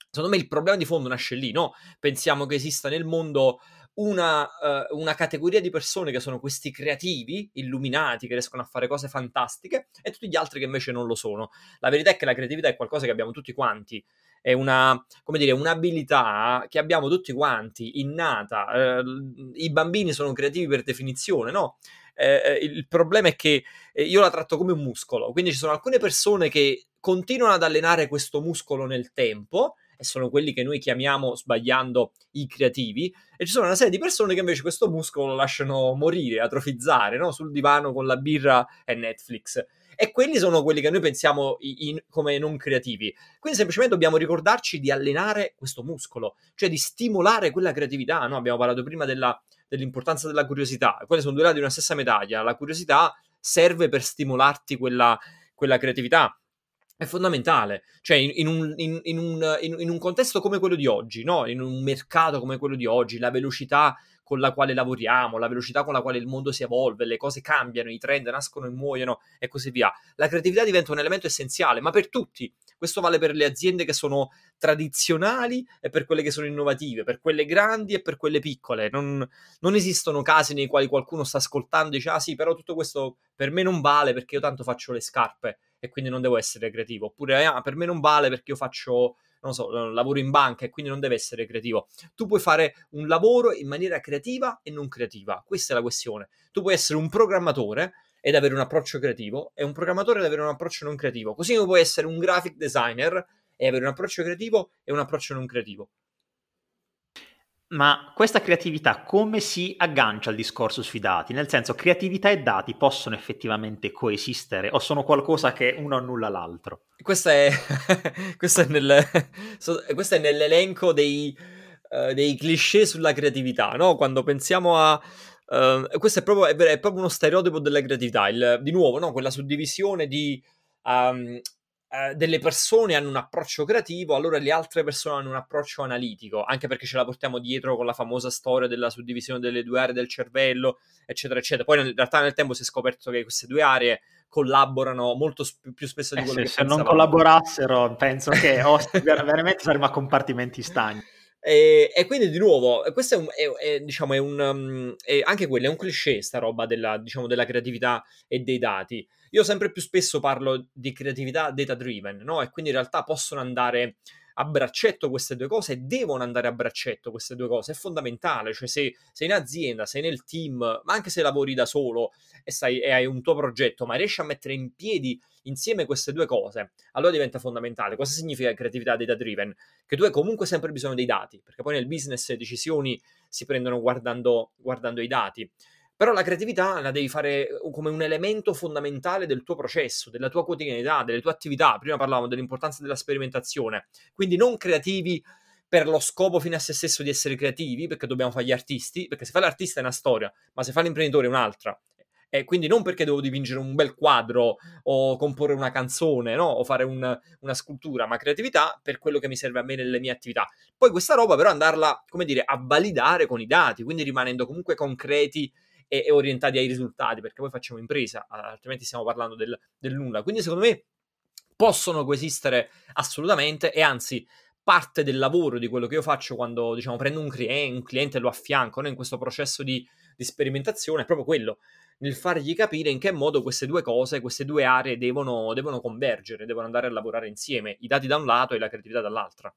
Secondo me il problema di fondo nasce lì, no? Pensiamo che esista nel mondo una, uh, una, categoria di persone che sono questi creativi, illuminati, che riescono a fare cose fantastiche, e tutti gli altri che invece non lo sono. La verità è che la creatività è qualcosa che abbiamo tutti quanti, è una, come dire, un'abilità che abbiamo tutti quanti, innata. Uh, I bambini sono creativi per definizione, no? Uh, il problema è che io la tratto come un muscolo, quindi ci sono alcune persone che continuano ad allenare questo muscolo nel tempo, e sono quelli che noi chiamiamo, sbagliando, i creativi, e ci sono una serie di persone che invece questo muscolo lo lasciano morire, atrofizzare, no? sul divano con la birra e Netflix. E quelli sono quelli che noi pensiamo in, come non creativi. Quindi semplicemente dobbiamo ricordarci di allenare questo muscolo, cioè di stimolare quella creatività. No? Abbiamo parlato prima della, dell'importanza della curiosità. Quelle sono due lati di una stessa medaglia. La curiosità serve per stimolarti quella, quella creatività è fondamentale. Cioè, in, in, un, in, in, un, un, contesto come quello di oggi, no? in un mercato come quello di oggi, la velocità con la quale lavoriamo, la velocità con la quale il mondo si evolve, le cose cambiano, i trend nascono e muoiono e così via. La creatività diventa un elemento essenziale, ma per tutti. Questo vale per le aziende che sono tradizionali e per quelle che sono innovative, per quelle grandi e per quelle piccole. Non, non esistono casi nei quali qualcuno sta ascoltando e dice: Ah, sì, però tutto questo per me non vale perché io tanto faccio le scarpe e quindi non devo essere creativo. Oppure ah, per me non vale perché io faccio, non so, lavoro in banca e quindi non deve essere creativo. Tu puoi fare un lavoro in maniera creativa e non creativa. Questa è la questione. Tu puoi essere un programmatore ed avere un approccio creativo e un programmatore ed avere un approccio non creativo. Così come puoi essere un graphic designer e avere un approccio creativo e un approccio non creativo. Ma questa creatività come si aggancia al discorso sui dati? Nel senso, creatività e dati possono effettivamente coesistere o sono qualcosa che uno annulla l'altro? Questo è, questo è, nel, questo è nell'elenco dei, uh, dei, cliché sulla creatività, no? Quando pensiamo a... Uh, questo è proprio, è, è proprio, uno stereotipo della creatività, il, di nuovo, no? quella suddivisione di... Um, eh, delle persone hanno un approccio creativo, allora le altre persone hanno un approccio analitico, anche perché ce la portiamo dietro con la famosa storia della suddivisione delle due aree del cervello, eccetera, eccetera. Poi in realtà nel tempo si è scoperto che queste due aree collaborano molto sp- più spesso di eh quello eh che se. Se non collaborassero, penso che oh, veramente saremmo a compartimenti stagni. E, e, quindi di nuovo, questo è, un, è, è, diciamo, è un, um, anche quello, è un cliché sta roba della, diciamo, della creatività e dei dati. Io sempre più spesso parlo di creatività data driven, no? E quindi in realtà possono andare a braccetto queste due cose e devono andare a braccetto queste due cose, è fondamentale, cioè se sei in azienda, sei nel team, ma anche se lavori da solo e, stai, e hai un tuo progetto, ma riesci a mettere in piedi insieme queste due cose, allora diventa fondamentale. Cosa significa creatività data driven? Che tu hai comunque sempre bisogno dei dati, perché poi nel business le decisioni si prendono guardando, guardando i dati. Però la creatività la devi fare uh, come un elemento fondamentale del tuo processo, della tua quotidianità, delle tue attività. Prima parlavamo dell'importanza della sperimentazione. Quindi non creativi per lo scopo fine a se stesso di essere creativi, perché dobbiamo fare gli artisti, perché se fai l'artista è una storia, ma se fai l'imprenditore è un'altra. E quindi non perché devo dipingere un bel quadro o comporre una canzone, no? O fare un, una scultura, ma creatività per quello che mi serve a me nelle mie attività. Poi questa roba però andarla, come dire, a validare con i dati, quindi rimanendo comunque concreti e, e orientati ai risultati, perché poi facciamo impresa, altrimenti stiamo parlando del, del nulla. Quindi secondo me possono coesistere assolutamente e anzi parte del lavoro di quello che io faccio quando diciamo prendo un, cliente, un cliente lo affianco no? in questo processo di, di sperimentazione è proprio quello nel fargli capire in che modo queste due cose, queste due aree devono, devono convergere, devono andare a lavorare insieme, i dati da un lato e la creatività dall'altra.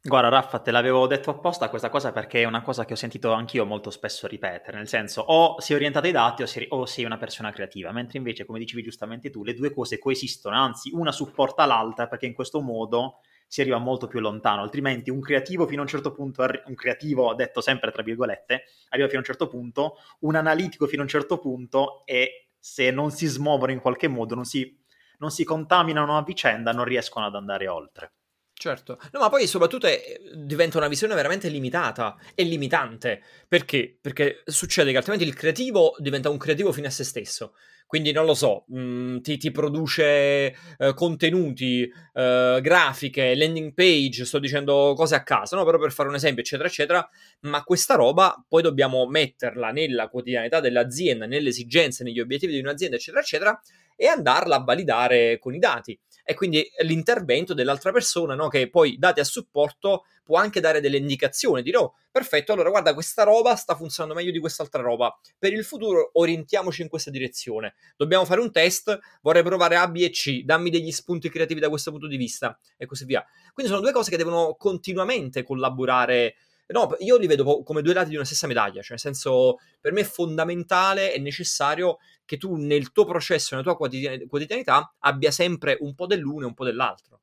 Guarda, Raffa, te l'avevo detto apposta questa cosa perché è una cosa che ho sentito anch'io molto spesso ripetere, nel senso o sei orientato ai dati o sei, o sei, una persona creativa, mentre invece, come dicevi giustamente tu, le due cose coesistono, anzi una supporta l'altra perché in questo modo si arriva molto più lontano, altrimenti un creativo fino a un certo punto, un creativo detto sempre tra virgolette, arriva fino a un certo punto, un analitico fino a un certo punto e se non si smuovono in qualche modo, non si, non si contaminano a vicenda, non riescono ad andare oltre. Certo, no, ma poi soprattutto è, diventa una visione veramente limitata e limitante. Perché? Perché succede che altrimenti il creativo diventa un creativo fine a se stesso. Quindi non lo so, mh, mm, ti, ti, produce eh, contenuti, eh, grafiche, landing page, sto dicendo cose a caso, no? però per fare un esempio, eccetera, eccetera. Ma questa roba poi dobbiamo metterla nella quotidianità dell'azienda, nelle esigenze, negli obiettivi di un'azienda, eccetera, eccetera, e andarla a validare con i dati e quindi l'intervento dell'altra persona, no? che poi dati a supporto può anche dare delle indicazioni, dire oh, perfetto, allora guarda questa roba sta funzionando meglio di quest'altra roba, per il futuro orientiamoci in questa direzione, dobbiamo fare un test, vorrei provare A, B e C, dammi degli spunti creativi da questo punto di vista e così via. Quindi sono due cose che devono continuamente collaborare No, io li vedo come due lati di una stessa medaglia, cioè nel senso, per me è fondamentale e necessario che tu nel tuo processo, nella tua quotidianità, abbia sempre un po' dell'uno e un po' dell'altro.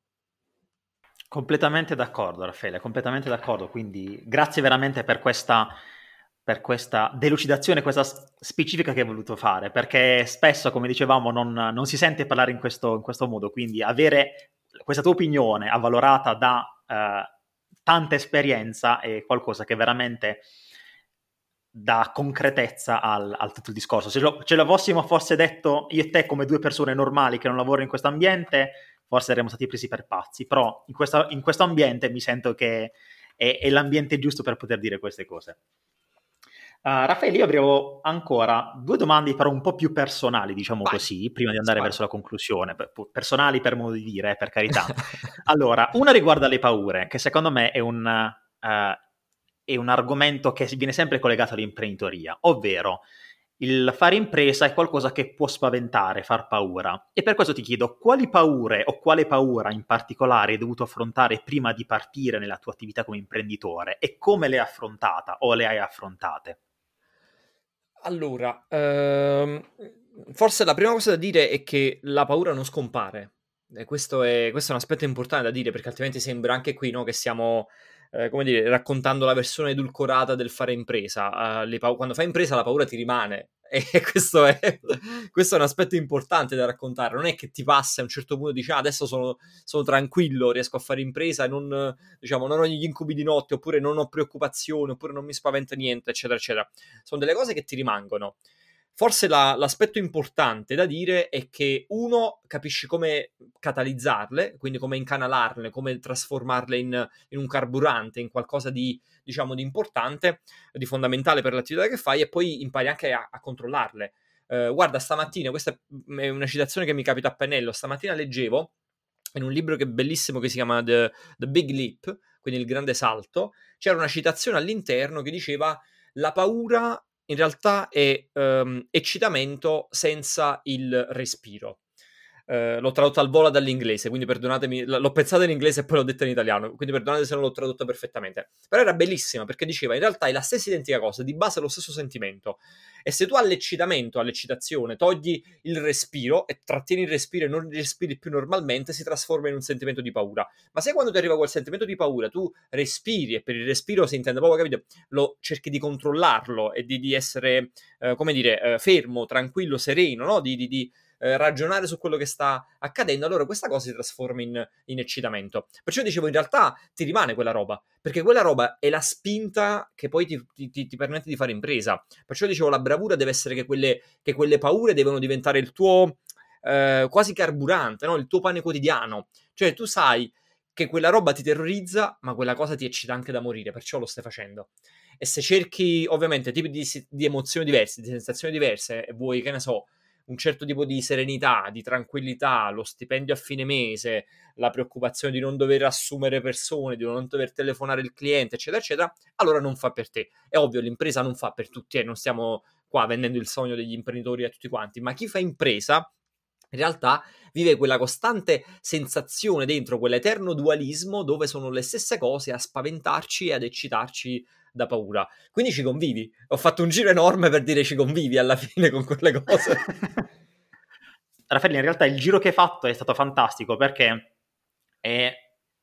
Completamente d'accordo, Raffaele, completamente d'accordo. Quindi grazie veramente per questa, per questa delucidazione, questa specifica che hai voluto fare, perché spesso, come dicevamo, non, non si sente parlare in questo, in questo, modo. Quindi avere questa tua opinione avvalorata da eh, tanta esperienza è qualcosa che veramente dà concretezza al, al tutto il discorso. Se lo, ce l'avessimo forse detto io e te come due persone normali che non lavorano in questo ambiente, forse saremmo stati presi per pazzi, però in questo ambiente mi sento che è, è, l'ambiente giusto per poter dire queste cose. Uh, Raffaele, io avrei ancora due domande però un po' più personali, diciamo Vai. così, prima di andare Spara. verso la conclusione. Personali per modo di dire, eh, per carità. allora, una riguarda le paure, che secondo me è un, uh, è un argomento che viene sempre collegato all'imprenditoria, ovvero il fare impresa è qualcosa che può spaventare, far paura. E per questo ti chiedo quali paure o quale paura in particolare hai dovuto affrontare prima di partire nella tua attività come imprenditore e come le hai affrontata o le hai affrontate? Allora, ehm, forse la prima cosa da dire è che la paura non scompare. Questo è, questo è un aspetto importante da dire perché altrimenti sembra anche qui no, che stiamo eh, come dire, raccontando la versione edulcorata del fare impresa. Uh, pa- quando fai impresa la paura ti rimane. E questo è, questo è, un aspetto importante da raccontare. Non è che ti passa a un certo punto dici ah, adesso sono, sono, tranquillo, riesco a fare impresa non, diciamo, non ho gli incubi di notte, oppure non ho preoccupazioni, oppure non mi spaventa niente, eccetera, eccetera. Sono delle cose che ti rimangono. Forse la, l'aspetto importante da dire è che uno capisci come catalizzarle, quindi come incanalarle, come trasformarle in, in un carburante, in qualcosa di, diciamo, di importante, di fondamentale per l'attività che fai, e poi impari anche a, a controllarle. Uh, guarda, stamattina, questa è una citazione che mi capita a pennello, stamattina leggevo in un libro che è bellissimo che si chiama The, The Big Leap, quindi il grande salto, c'era una citazione all'interno che diceva la paura in realtà è um, eccitamento senza il respiro. Uh, l'ho tradotto al volo dall'inglese, quindi perdonatemi, l'ho pensata in inglese e poi l'ho detta in italiano, quindi perdonate se non l'ho tradotto perfettamente. Però era bellissima perché diceva in realtà è la stessa identica cosa, di base lo stesso sentimento. E se tu all'eccitamento, all'eccitazione, togli il respiro e trattieni il respiro e non respiri più normalmente, si trasforma in un sentimento di paura. Ma se quando ti arriva quel sentimento di paura tu respiri e per il respiro si intende proprio, capito, lo cerchi di controllarlo e di, di essere, eh, come dire, eh, fermo, tranquillo, sereno, no? di, di, di eh, ragionare su quello che sta accadendo, allora questa cosa si trasforma in, in eccitamento. Perciò dicevo, in realtà ti rimane quella roba, perché quella roba è la spinta che poi ti, ti, ti permette di fare impresa. Perciò dicevo, la bravura deve essere che quelle, che quelle paure devono diventare il tuo eh, quasi carburante, no? il tuo pane quotidiano. Cioè tu sai che quella roba ti terrorizza, ma quella cosa ti eccita anche da morire, perciò lo stai facendo. E se cerchi, ovviamente, tipi di, di emozioni diverse, di sensazioni diverse, e vuoi, che ne so, un certo tipo di serenità, di tranquillità, lo stipendio a fine mese, la preoccupazione di non dover assumere persone, di non dover telefonare il cliente, eccetera, eccetera, allora non fa per te. È ovvio, l'impresa non fa per tutti, eh, non stiamo qua vendendo il sogno degli imprenditori a tutti quanti, ma chi fa impresa in realtà vive quella costante sensazione dentro quell'eterno dualismo dove sono le stesse cose a spaventarci e ad eccitarci da paura. Quindi ci convivi. Ho fatto un giro enorme per dire ci convivi alla fine con quelle cose. Raffaele, in realtà il giro che hai fatto è stato fantastico perché è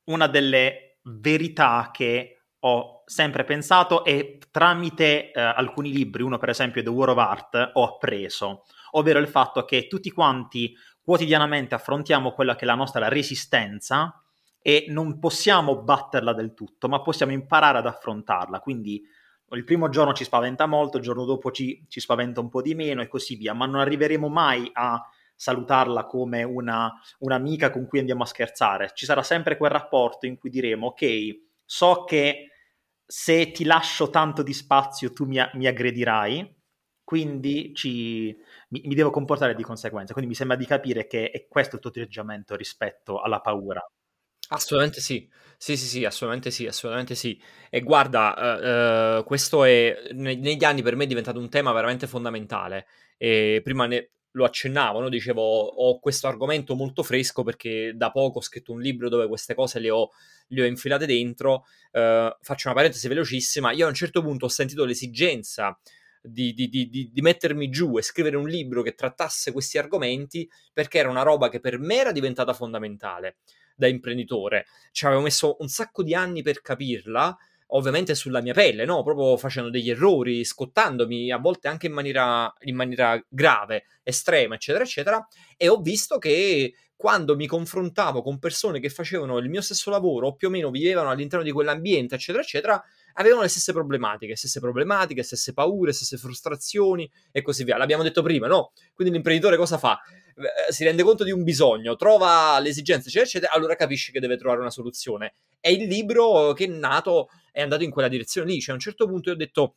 una delle verità che ho sempre pensato e tramite eh, alcuni libri, uno per esempio The War of Art, ho appreso, ovvero il fatto che tutti quanti quotidianamente affrontiamo quella che è la nostra resistenza e non possiamo batterla del tutto, ma possiamo imparare ad affrontarla. Quindi il primo giorno ci spaventa molto, il giorno dopo ci, ci spaventa un po' di meno e così via, ma non arriveremo mai a salutarla come una, un'amica con cui andiamo a scherzare. Ci sarà sempre quel rapporto in cui diremo, ok, so che se ti lascio tanto di spazio tu mi, mi aggredirai, quindi ci, mi, mi, devo comportare di conseguenza. Quindi mi sembra di capire che è questo il tuo atteggiamento rispetto alla paura. Assolutamente sì. Sì, sì, sì, assolutamente sì, assolutamente sì. E guarda, uh, uh, questo è ne- negli anni per me è diventato un tema veramente fondamentale. E prima ne- lo accennavo, no? dicevo ho questo argomento molto fresco perché da poco ho scritto un libro dove queste cose le ho, le ho infilate dentro. Uh, faccio una parentesi velocissima. Io a un certo punto ho sentito l'esigenza di, di, di, di, mettermi giù e scrivere un libro che trattasse questi argomenti perché era una roba che per me era diventata fondamentale da imprenditore. Ci avevo messo un sacco di anni per capirla ovviamente sulla mia pelle, no? Proprio facendo degli errori, scottandomi a volte anche in maniera, in maniera grave, estrema, eccetera, eccetera. E ho visto che quando mi confrontavo con persone che facevano il mio stesso lavoro o più o meno vivevano all'interno di quell'ambiente, eccetera, eccetera, avevano le stesse problematiche, stesse problematiche, stesse paure, stesse frustrazioni e così via. L'abbiamo detto prima, no? Quindi l'imprenditore cosa fa? Eh, si rende conto di un bisogno, trova le esigenze, eccetera, eccetera, allora capisce che deve trovare una soluzione. E il libro che è nato è andato in quella direzione lì. Cioè, a un certo punto io ho detto,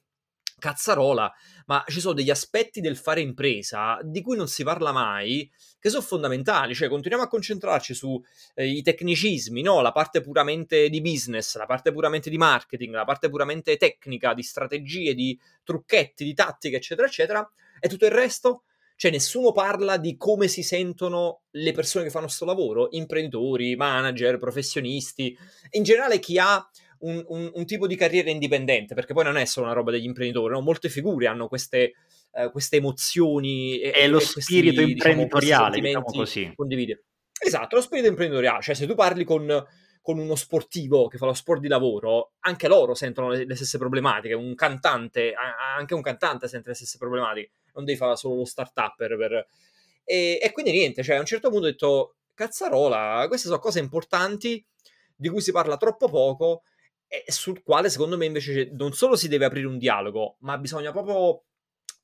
cazzarola, ma ci sono degli aspetti del fare impresa di cui non si parla mai, che sono fondamentali, cioè continuiamo a concentrarci sui eh, tecnicismi, no? la parte puramente di business, la parte puramente di marketing, la parte puramente tecnica, di strategie, di trucchetti, di tattiche, eccetera, eccetera, e tutto il resto? Cioè nessuno parla di come si sentono le persone che fanno questo lavoro, imprenditori, manager, professionisti, in generale chi ha un, un, un, tipo di carriera indipendente, perché poi non è solo una roba degli imprenditori, no? molte figure hanno queste, uh, queste emozioni e, è lo questi, spirito diciamo, imprenditoriale, diciamo, diciamo così. Condivide. Esatto, lo spirito imprenditoriale, cioè se tu parli con, con, uno sportivo che fa lo sport di lavoro, anche loro sentono le, le stesse problematiche, un cantante, anche un cantante sente le stesse problematiche, non devi fare solo lo start-up per... E, e quindi niente, cioè a un certo punto ho detto, cazzarola, queste sono cose importanti di cui si parla troppo poco e sul quale secondo me invece non solo si deve aprire un dialogo, ma bisogna proprio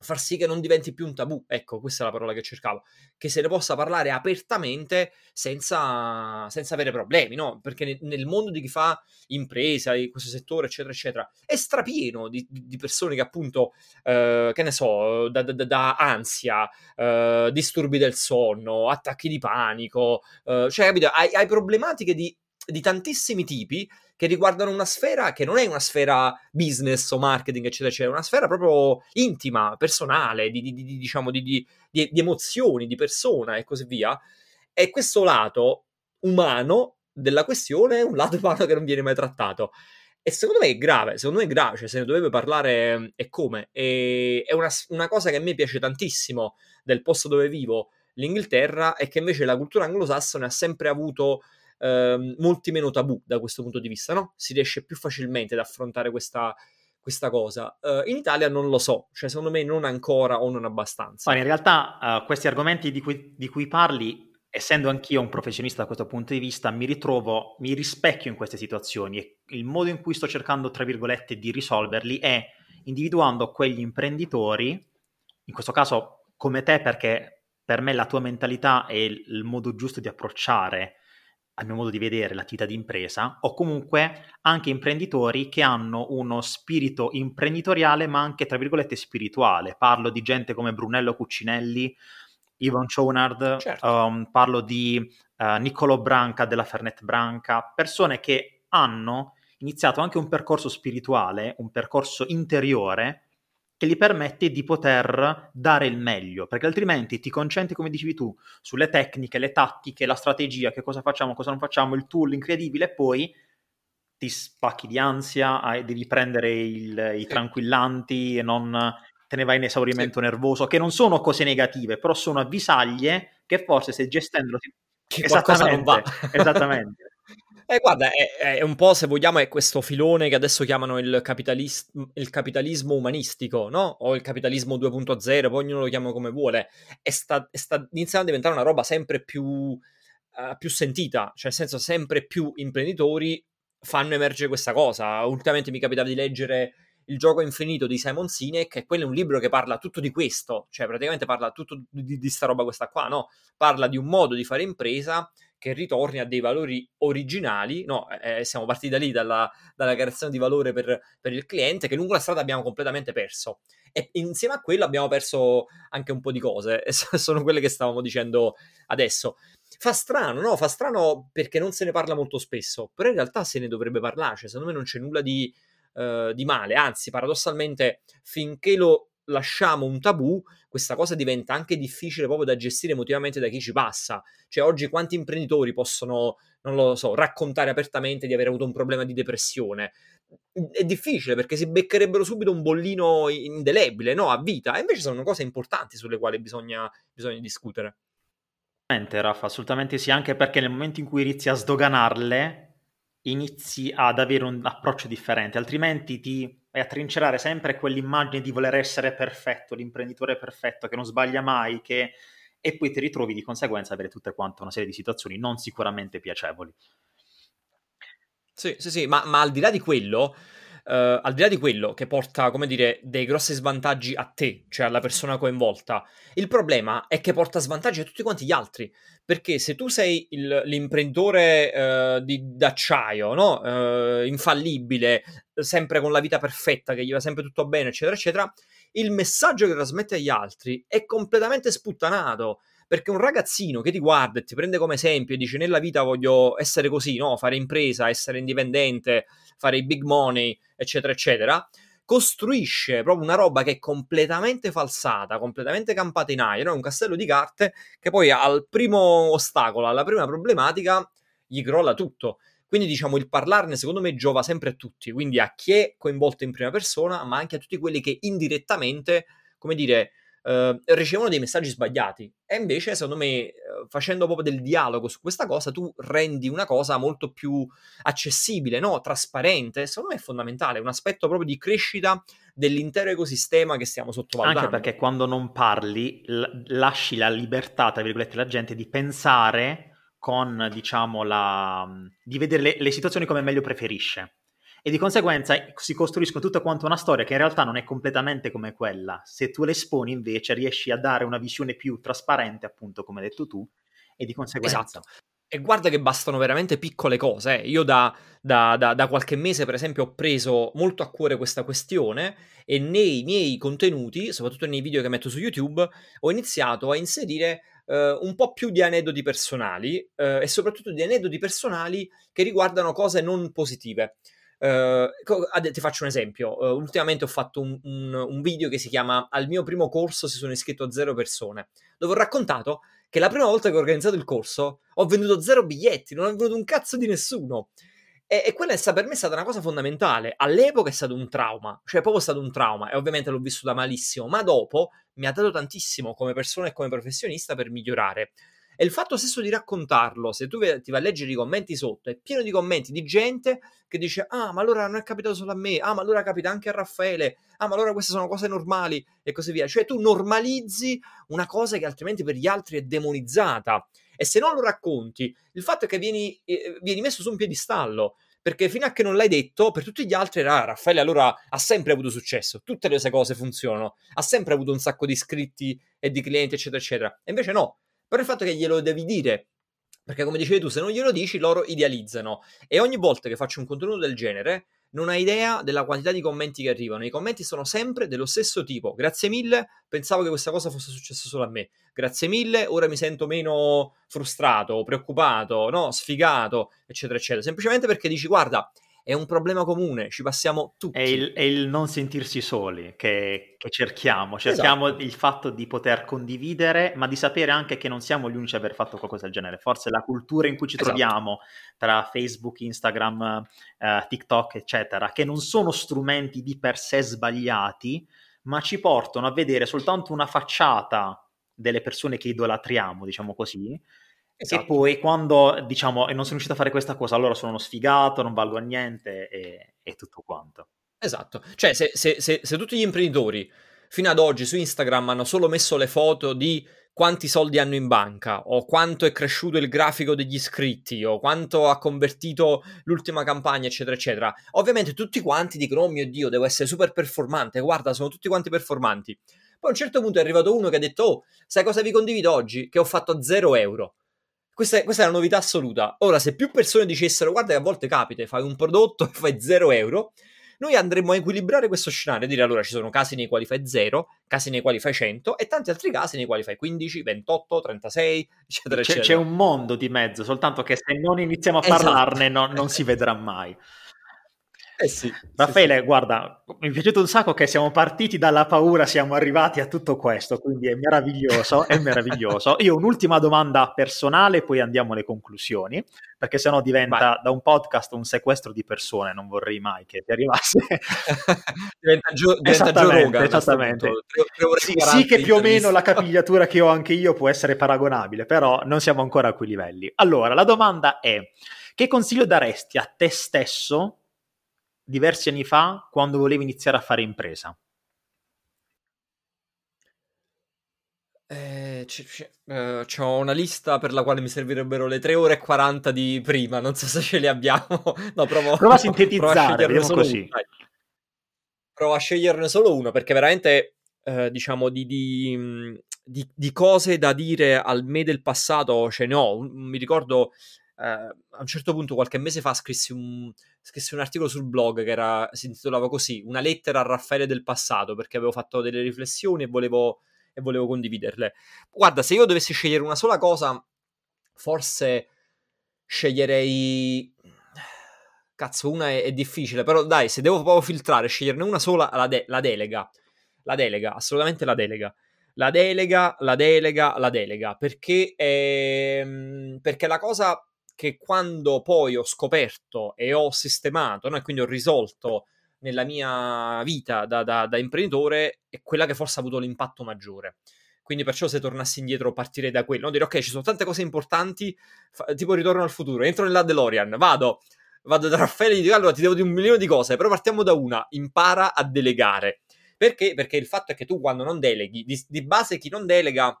far sì che non diventi più un tabù. Ecco, questa è la parola che cercavo. Che se ne possa parlare apertamente senza, senza avere problemi, no? Perché nel mondo di chi fa impresa, in questo settore, eccetera, eccetera, è strapieno di, di persone che appunto, eh, che ne so, da, da, da ansia, eh, disturbi del sonno, attacchi di panico, eh, cioè, capito? Hai, hai problematiche di di tantissimi tipi che riguardano una sfera che non è una sfera business o marketing, eccetera, eccetera, una sfera proprio intima, personale, di, di, di diciamo, di, emozioni, di persona e così via. E questo lato umano della questione è un lato umano che non viene mai trattato. E secondo me è grave, secondo me è grave, cioè se ne dovrebbe parlare e come. E, è una, una cosa che a me piace tantissimo del posto dove vivo, l'Inghilterra, è che invece la cultura anglosassone ha sempre avuto ehm, molti meno tabù da questo punto di vista, no? Si riesce più facilmente ad affrontare questa, questa cosa. Uh, in Italia non lo so, cioè secondo me non ancora o non abbastanza. Ma in realtà uh, questi argomenti di cui, di cui, parli, essendo anch'io un professionista da questo punto di vista, mi ritrovo, mi rispecchio in queste situazioni e il modo in cui sto cercando, tra virgolette, di risolverli è individuando quegli imprenditori, in questo caso come te perché per me la tua mentalità è il modo giusto di approcciare a mio modo di vedere, l'attività di impresa, o comunque anche imprenditori che hanno uno spirito imprenditoriale, ma anche, tra virgolette, spirituale. Parlo di gente come Brunello Cuccinelli Yvonne Chonard, certo. um, parlo di uh, Niccolò Branca della Fernet Branca, persone che hanno iniziato anche un percorso spirituale, un percorso interiore che gli permette di poter dare il meglio, perché altrimenti ti concentri, come dicevi tu, sulle tecniche, le tattiche, la strategia, che cosa facciamo, cosa non facciamo, il tool incredibile, e poi ti spacchi di ansia, devi prendere il, i tranquillanti, non te ne vai in esaurimento sì. nervoso, che non sono cose negative, però sono avvisaglie che forse se gestendolo... Che esattamente, non va. esattamente. Eh, guarda, è, è, un po', se vogliamo, è questo filone che adesso chiamano il, capitalis- il capitalismo umanistico, no? O il capitalismo 2.0, poi ognuno lo chiama come vuole. E sta, sta iniziando a diventare una roba sempre più, uh, più sentita, cioè nel senso sempre più imprenditori fanno emergere questa cosa. Ultimamente mi capitava di leggere il gioco infinito di Simon Sinek, e quello è un libro che parla tutto di questo, cioè praticamente parla tutto di, di sta roba questa qua, no? Parla di un modo di fare impresa che ritorni a dei valori originali, no? Eh, siamo partiti da lì, dalla, dalla creazione di valore per, per, il cliente, che lungo la strada abbiamo completamente perso. E insieme a quello abbiamo perso anche un po' di cose, sono quelle che stavamo dicendo adesso. Fa strano, no? Fa strano perché non se ne parla molto spesso, però in realtà se ne dovrebbe parlare, cioè secondo me non c'è nulla di eh, di male, anzi paradossalmente finché lo lasciamo un tabù, questa cosa diventa anche difficile proprio da gestire emotivamente da chi ci passa. Cioè oggi quanti imprenditori possono, non lo so, raccontare apertamente di aver avuto un problema di depressione? È difficile perché si beccherebbero subito un bollino indelebile, no? A vita. E invece sono cose importanti sulle quali bisogna, bisogna discutere. Raffa, assolutamente sì, anche perché nel momento in cui inizi a sdoganarle, inizi ad avere un approccio differente, altrimenti ti vai a trincerare sempre quell'immagine di voler essere perfetto, l'imprenditore perfetto, che non sbaglia mai, che... e poi ti ritrovi di conseguenza ad avere tutte quante una serie di situazioni non sicuramente piacevoli. Sì, sì, sì, ma, ma al di là di quello, Uh, al di là di quello che porta, come dire, dei grossi svantaggi a te, cioè alla persona coinvolta, il problema è che porta svantaggi a tutti quanti gli altri. Perché se tu sei il, l'imprenditore uh, di, d'acciaio, no? uh, infallibile, sempre con la vita perfetta, che gli va sempre tutto bene, eccetera, eccetera, il messaggio che trasmette agli altri è completamente sputtanato. Perché un ragazzino che ti guarda e ti prende come esempio e dice nella vita voglio essere così, no? fare impresa, essere indipendente, fare i big money, eccetera, eccetera, costruisce proprio una roba che è completamente falsata, completamente campata in aria, no? un castello di carte che poi al primo ostacolo, alla prima problematica, gli crolla tutto. Quindi diciamo il parlarne secondo me giova sempre a tutti, quindi a chi è coinvolto in prima persona, ma anche a tutti quelli che indirettamente, come dire, eh, ricevono dei messaggi sbagliati. E invece, secondo me, eh, facendo proprio del dialogo su questa cosa, tu rendi una cosa molto più accessibile, no? trasparente. Secondo me è fondamentale, un aspetto proprio di crescita dell'intero ecosistema che stiamo sottovalutando. Anche perché quando non parli, l- lasci la libertà, tra virgolette, alla gente di pensare con, diciamo, la... di vedere le, le situazioni come meglio preferisce e di conseguenza si costruiscono tutta quanta una storia che in realtà non è completamente come quella. Se tu l'esponi invece riesci a dare una visione più trasparente, appunto come hai detto tu, e di conseguenza... Esatto. E guarda che bastano veramente piccole cose. Eh. Io da, da, da, da, qualche mese, per esempio, ho preso molto a cuore questa questione e nei miei contenuti, soprattutto nei video che metto su YouTube, ho iniziato a inserire Uh, un po' più di aneddoti personali uh, e soprattutto di aneddoti personali che riguardano cose non positive. Uh, ti faccio un esempio. Uh, ultimamente ho fatto un, un, un, video che si chiama Al mio primo corso si sono iscritto zero persone, dove ho raccontato che la prima volta che ho organizzato il corso ho venduto zero biglietti, non ho venduto un cazzo di nessuno. E, e quella è per me è stata una cosa fondamentale. All'epoca è stato un trauma, cioè proprio stato un trauma e ovviamente l'ho vissuta malissimo, ma dopo mi ha dato tantissimo come persona e come professionista per migliorare. E il fatto stesso di raccontarlo, se tu ti vai a leggere i commenti sotto, è pieno di commenti di gente che dice: Ah, ma allora non è capitato solo a me, ah, ma allora capita anche a Raffaele, ah, ma allora queste sono cose normali e così via. Cioè, tu normalizzi una cosa che altrimenti per gli altri è demonizzata. E se non lo racconti, il fatto è che vieni, eh, vieni messo su un piedistallo. Perché fino a che non l'hai detto, per tutti gli altri era ah, Raffaele allora ha sempre avuto successo, tutte le sue cose funzionano, ha sempre avuto un sacco di iscritti e di clienti, eccetera, eccetera. E invece no, però il fatto che glielo devi dire, perché come dicevi tu, se non glielo dici, loro idealizzano. E ogni volta che faccio un contenuto del genere, non hai idea della quantità di commenti che arrivano. I commenti sono sempre dello stesso tipo. Grazie mille, pensavo che questa cosa fosse successa solo a me. Grazie mille, ora mi sento meno frustrato, preoccupato, no, sfigato, eccetera, eccetera. Semplicemente perché dici, guarda, è un problema comune, ci passiamo tutti. È il, è il non sentirsi soli che, che cerchiamo, cerchiamo esatto. il fatto di poter condividere, ma di sapere anche che non siamo gli unici a aver fatto qualcosa del genere. Forse la cultura in cui ci esatto. troviamo tra Facebook, Instagram, eh, TikTok, eccetera, che non sono strumenti di per sé sbagliati, ma ci portano a vedere soltanto una facciata delle persone che idolatriamo, diciamo così, Esatto. E poi quando diciamo e non sono riuscito a fare questa cosa, allora sono uno sfigato, non valgo a niente e, e tutto quanto. Esatto, cioè se, se, se, se, tutti gli imprenditori fino ad oggi su Instagram hanno solo messo le foto di quanti soldi hanno in banca o quanto è cresciuto il grafico degli iscritti o quanto ha convertito l'ultima campagna eccetera eccetera, ovviamente tutti quanti dicono oh mio dio devo essere super performante, guarda sono tutti quanti performanti. Poi a un certo punto è arrivato uno che ha detto oh sai cosa vi condivido oggi? Che ho fatto 0 euro questa è, questa è, la novità assoluta. Ora, se più persone dicessero, guarda che a volte capita, fai un prodotto e fai 0 euro, noi andremo a equilibrare questo scenario e dire allora ci sono casi nei quali fai 0, casi nei quali fai 100 e tanti altri casi nei quali fai 15, 28, 36, eccetera, c'è, eccetera. C'è un mondo di mezzo, soltanto che se non iniziamo a esatto. parlarne no, non si vedrà mai. Eh sì, Raffaele, sì, guarda, mi è piaciuto un sacco che siamo partiti dalla paura, siamo arrivati a tutto questo, quindi è meraviglioso, è meraviglioso. Io un'ultima domanda personale, poi andiamo alle conclusioni, perché sennò diventa Vai. da un podcast un sequestro di persone, non vorrei mai che ti arrivasse. diventa giù esattamente, esattamente. Sì, sì, che più o meno la capigliatura che ho anche io può essere paragonabile, però non siamo ancora a quei livelli. Allora, la domanda è, che consiglio daresti a te stesso diversi anni fa quando volevi iniziare a fare impresa? Eh, c- c- uh, ho una lista per la quale mi servirebbero le 3 ore e 40 di prima, non so se ce le abbiamo. no, provo, Prova a sintetizzare, provo a solo così. Uno, provo a sceglierne solo uno perché veramente, eh, diciamo, di, di, di, di, cose da dire al me del passato ce ne ho. Mi ricordo eh, a un certo punto, qualche mese fa, scrissi un, scrissi un articolo sul blog che era, si intitolava così, Una lettera a Raffaele del passato, perché avevo fatto delle riflessioni e volevo, e volevo condividerle. Guarda, se io dovessi scegliere una sola cosa, forse sceglierei... Cazzo, una è, è difficile, però dai, se devo proprio filtrare, sceglierne una sola, la, de- la delega. La delega, assolutamente la delega la delega, la delega, la delega, perché, ehm, perché la cosa che quando poi ho scoperto e ho sistemato, no? e quindi ho risolto nella mia vita da, da, da, imprenditore, è quella che forse ha avuto l'impatto maggiore. Quindi perciò se tornassi indietro partirei da quello, no? dire ok ci sono tante cose importanti, fa, tipo ritorno al futuro, entro nella DeLorean, vado, vado da Raffaele e gli dico allora ti devo dire un milione di cose, però partiamo da una, impara a delegare. Perché? Perché il fatto è che tu quando non deleghi, di, di base chi non delega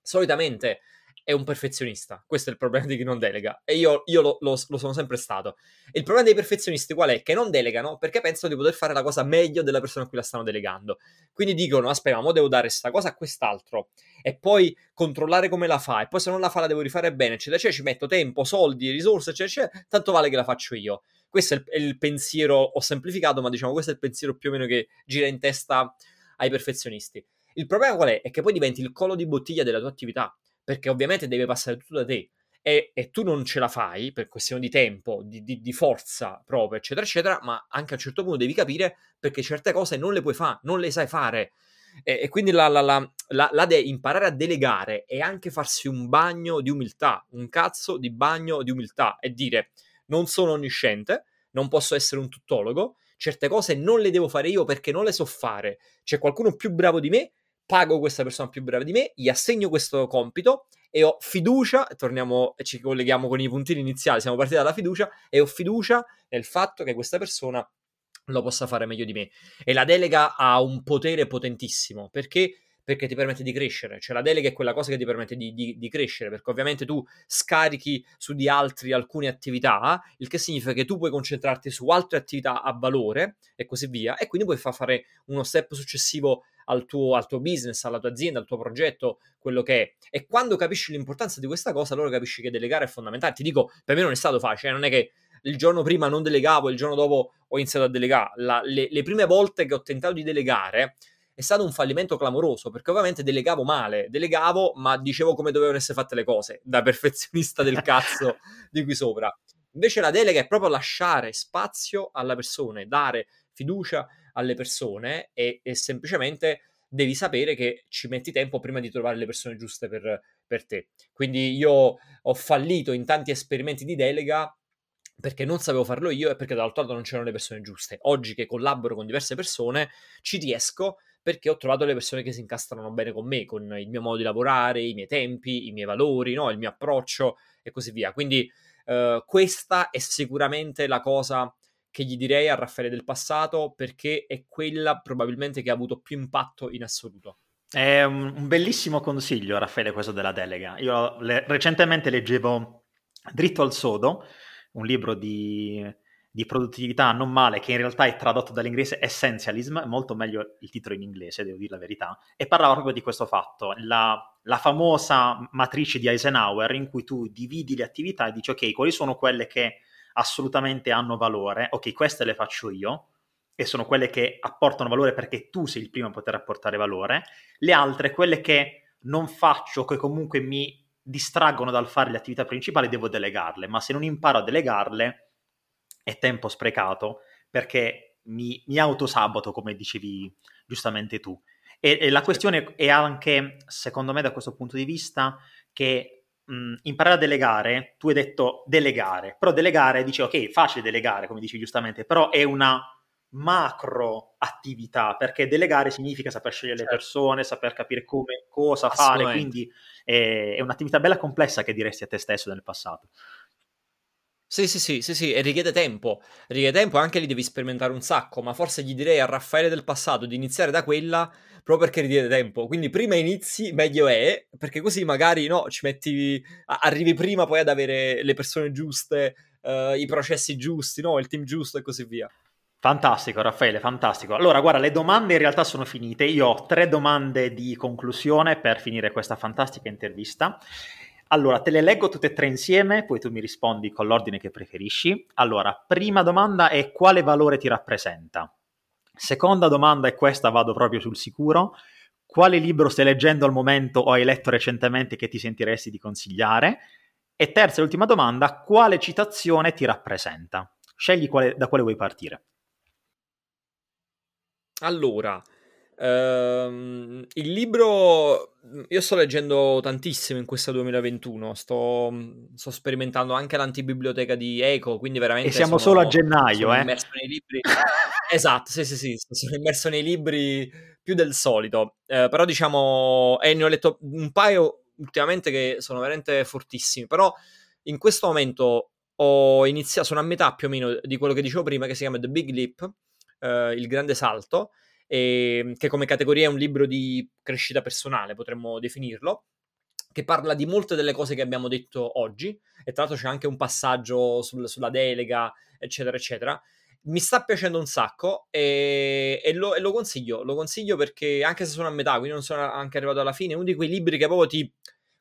solitamente è un perfezionista. Questo è il problema di chi non delega. E io, io lo, lo, lo, sono sempre stato. il problema dei perfezionisti qual è? Che non delegano perché pensano di poter fare la cosa meglio della persona a cui la stanno delegando. Quindi dicono: aspetta, ma devo dare questa cosa a quest'altro. E poi controllare come la fa. E poi se non la fa la devo rifare bene, eccetera. Cioè ci metto tempo, soldi, risorse, eccetera, eccetera. Tanto vale che la faccio io. Questo è il, è il pensiero, ho semplificato, ma diciamo questo è il pensiero più o meno che gira in testa ai perfezionisti. Il problema qual è? È che poi diventi il collo di bottiglia della tua attività perché ovviamente deve passare tutto da te. E, e, tu non ce la fai per questione di tempo, di, di, di, forza proprio, eccetera, eccetera, ma anche a un certo punto devi capire perché certe cose non le puoi fare, non le sai fare. E, e quindi la, la, la, la de- imparare a delegare e anche farsi un bagno di umiltà, un cazzo di bagno di umiltà e dire non sono onnisciente, non posso essere un tuttologo, certe cose non le devo fare io perché non le so fare. C'è qualcuno più bravo di me pago questa persona più brava di me, gli assegno questo compito e ho fiducia, torniamo e ci colleghiamo con i puntini iniziali, siamo partiti dalla fiducia e ho fiducia nel fatto che questa persona lo possa fare meglio di me. E la delega ha un potere potentissimo perché perché ti permette di crescere. Cioè la delega è quella cosa che ti permette di, di, di, crescere, perché ovviamente tu scarichi su di altri alcune attività, il che significa che tu puoi concentrarti su altre attività a valore e così via, e quindi puoi far fare uno step successivo al tuo, al tuo business, alla tua azienda, al tuo progetto, quello che è. E quando capisci l'importanza di questa cosa, allora capisci che delegare è fondamentale. Ti dico, per me non è stato facile, non è che il giorno prima non delegavo, il giorno dopo ho iniziato a delegare. La, le, le prime volte che ho tentato di delegare è stato un fallimento clamoroso perché ovviamente delegavo male, delegavo ma dicevo come dovevano essere fatte le cose, da perfezionista del cazzo di qui sopra. Invece la delega è proprio lasciare spazio alla persona, dare fiducia alle persone e, e semplicemente devi sapere che ci metti tempo prima di trovare le persone giuste per, per te. Quindi io ho fallito in tanti esperimenti di delega perché non sapevo farlo io e perché dall'altro lato non c'erano le persone giuste. Oggi che collaboro con diverse persone ci riesco perché ho trovato le persone che si incastrano bene con me, con il mio modo di lavorare, i miei tempi, i miei valori, no? il mio approccio e così via. Quindi uh, questa è sicuramente la cosa che gli direi a Raffaele del passato perché è quella probabilmente che ha avuto più impatto in assoluto. È un, bellissimo consiglio, Raffaele, questo della delega. Io le, recentemente leggevo Dritto al Sodo, un libro di di produttività non male, che in realtà è tradotto dall'inglese essentialism, molto meglio il titolo in inglese, devo dire la verità, e parlava proprio di questo fatto, la, la famosa matrice di Eisenhower in cui tu dividi le attività e dici ok, quali sono quelle che assolutamente hanno valore, ok, queste le faccio io, e sono quelle che apportano valore perché tu sei il primo a poter apportare valore, le altre, quelle che non faccio, che comunque mi distraggono dal fare le attività principali, devo delegarle, ma se non imparo a delegarle è tempo sprecato perché mi, mi autosaboto, come dicevi giustamente tu. E, e, la questione è anche, secondo me, da questo punto di vista, che mh, imparare a delegare, tu hai detto delegare, però delegare dici ok, facile delegare, come dici giustamente, però è una macro attività, perché delegare significa saper scegliere certo. le persone, saper capire come, cosa fare, quindi è, è un'attività bella complessa che diresti a te stesso nel passato. Sì, sì, sì, sì, sì, e richiede tempo. Richiede tempo e anche lì devi sperimentare un sacco, ma forse gli direi a Raffaele del passato di iniziare da quella proprio perché richiede tempo. Quindi prima inizi, meglio è, perché così magari no, ci metti, arrivi prima poi ad avere le persone giuste, uh, i processi giusti, no, il team giusto e così via. Fantastico, Raffaele, fantastico. Allora, guarda, le domande in realtà sono finite. Io ho tre domande di conclusione per finire questa fantastica intervista. Allora, te le leggo tutte e tre insieme, poi tu mi rispondi con l'ordine che preferisci. Allora, prima domanda è quale valore ti rappresenta? Seconda domanda è questa, vado proprio sul sicuro. Quale libro stai leggendo al momento o hai letto recentemente che ti sentiresti di consigliare? E terza e ultima domanda, quale citazione ti rappresenta? Scegli quale, da quale vuoi partire. Allora, Uh, il libro io sto leggendo tantissimo in questa 2021, sto, sto, sperimentando anche l'antibiblioteca di Eco, quindi veramente... E siamo sono, solo a gennaio, sono eh? immerso nei libri. esatto, sì, sì, sì, sono immerso nei libri più del solito, uh, però diciamo, e ne ho letto un paio ultimamente che sono veramente fortissimi, però in questo momento ho iniziato, sono a metà più o meno di quello che dicevo prima, che si chiama The Big Leap, uh, il grande salto, e, ehm, che come categoria è un libro di crescita personale, potremmo definirlo, che parla di molte delle cose che abbiamo detto oggi, e tra l'altro c'è anche un passaggio sul, sulla delega, eccetera, eccetera. Mi sta piacendo un sacco e, e, lo, e, lo, consiglio, lo consiglio perché anche se sono a metà, quindi non sono anche arrivato alla fine, è uno di quei libri che proprio ti,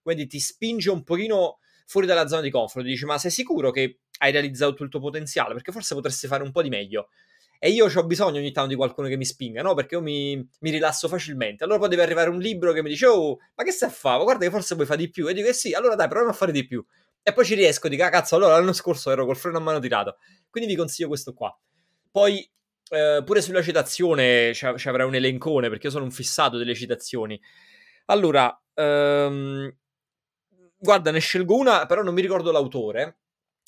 quindi, ti spinge un pochino fuori dalla zona di comfort, dici ma sei sicuro che hai realizzato tutto il tuo potenziale? Perché forse potresti fare un po' di meglio. E io ho bisogno ogni tanto di qualcuno che mi spinga, no? Perché io mi, mi, rilasso facilmente. Allora poi deve arrivare un libro che mi dice, oh, ma che stai a fare? Guarda che forse puoi fare di più. E dico, eh sì, allora dai, proviamo a fare di più. E poi ci riesco, dico, ah, cazzo, allora l'anno scorso ero col freno a mano tirato. Quindi vi consiglio questo qua. Poi, eh, pure sulla citazione ci, ci avrà un elencone, perché io sono un fissato delle citazioni. Allora, ehm, guarda, ne scelgo una, però non mi ricordo l'autore.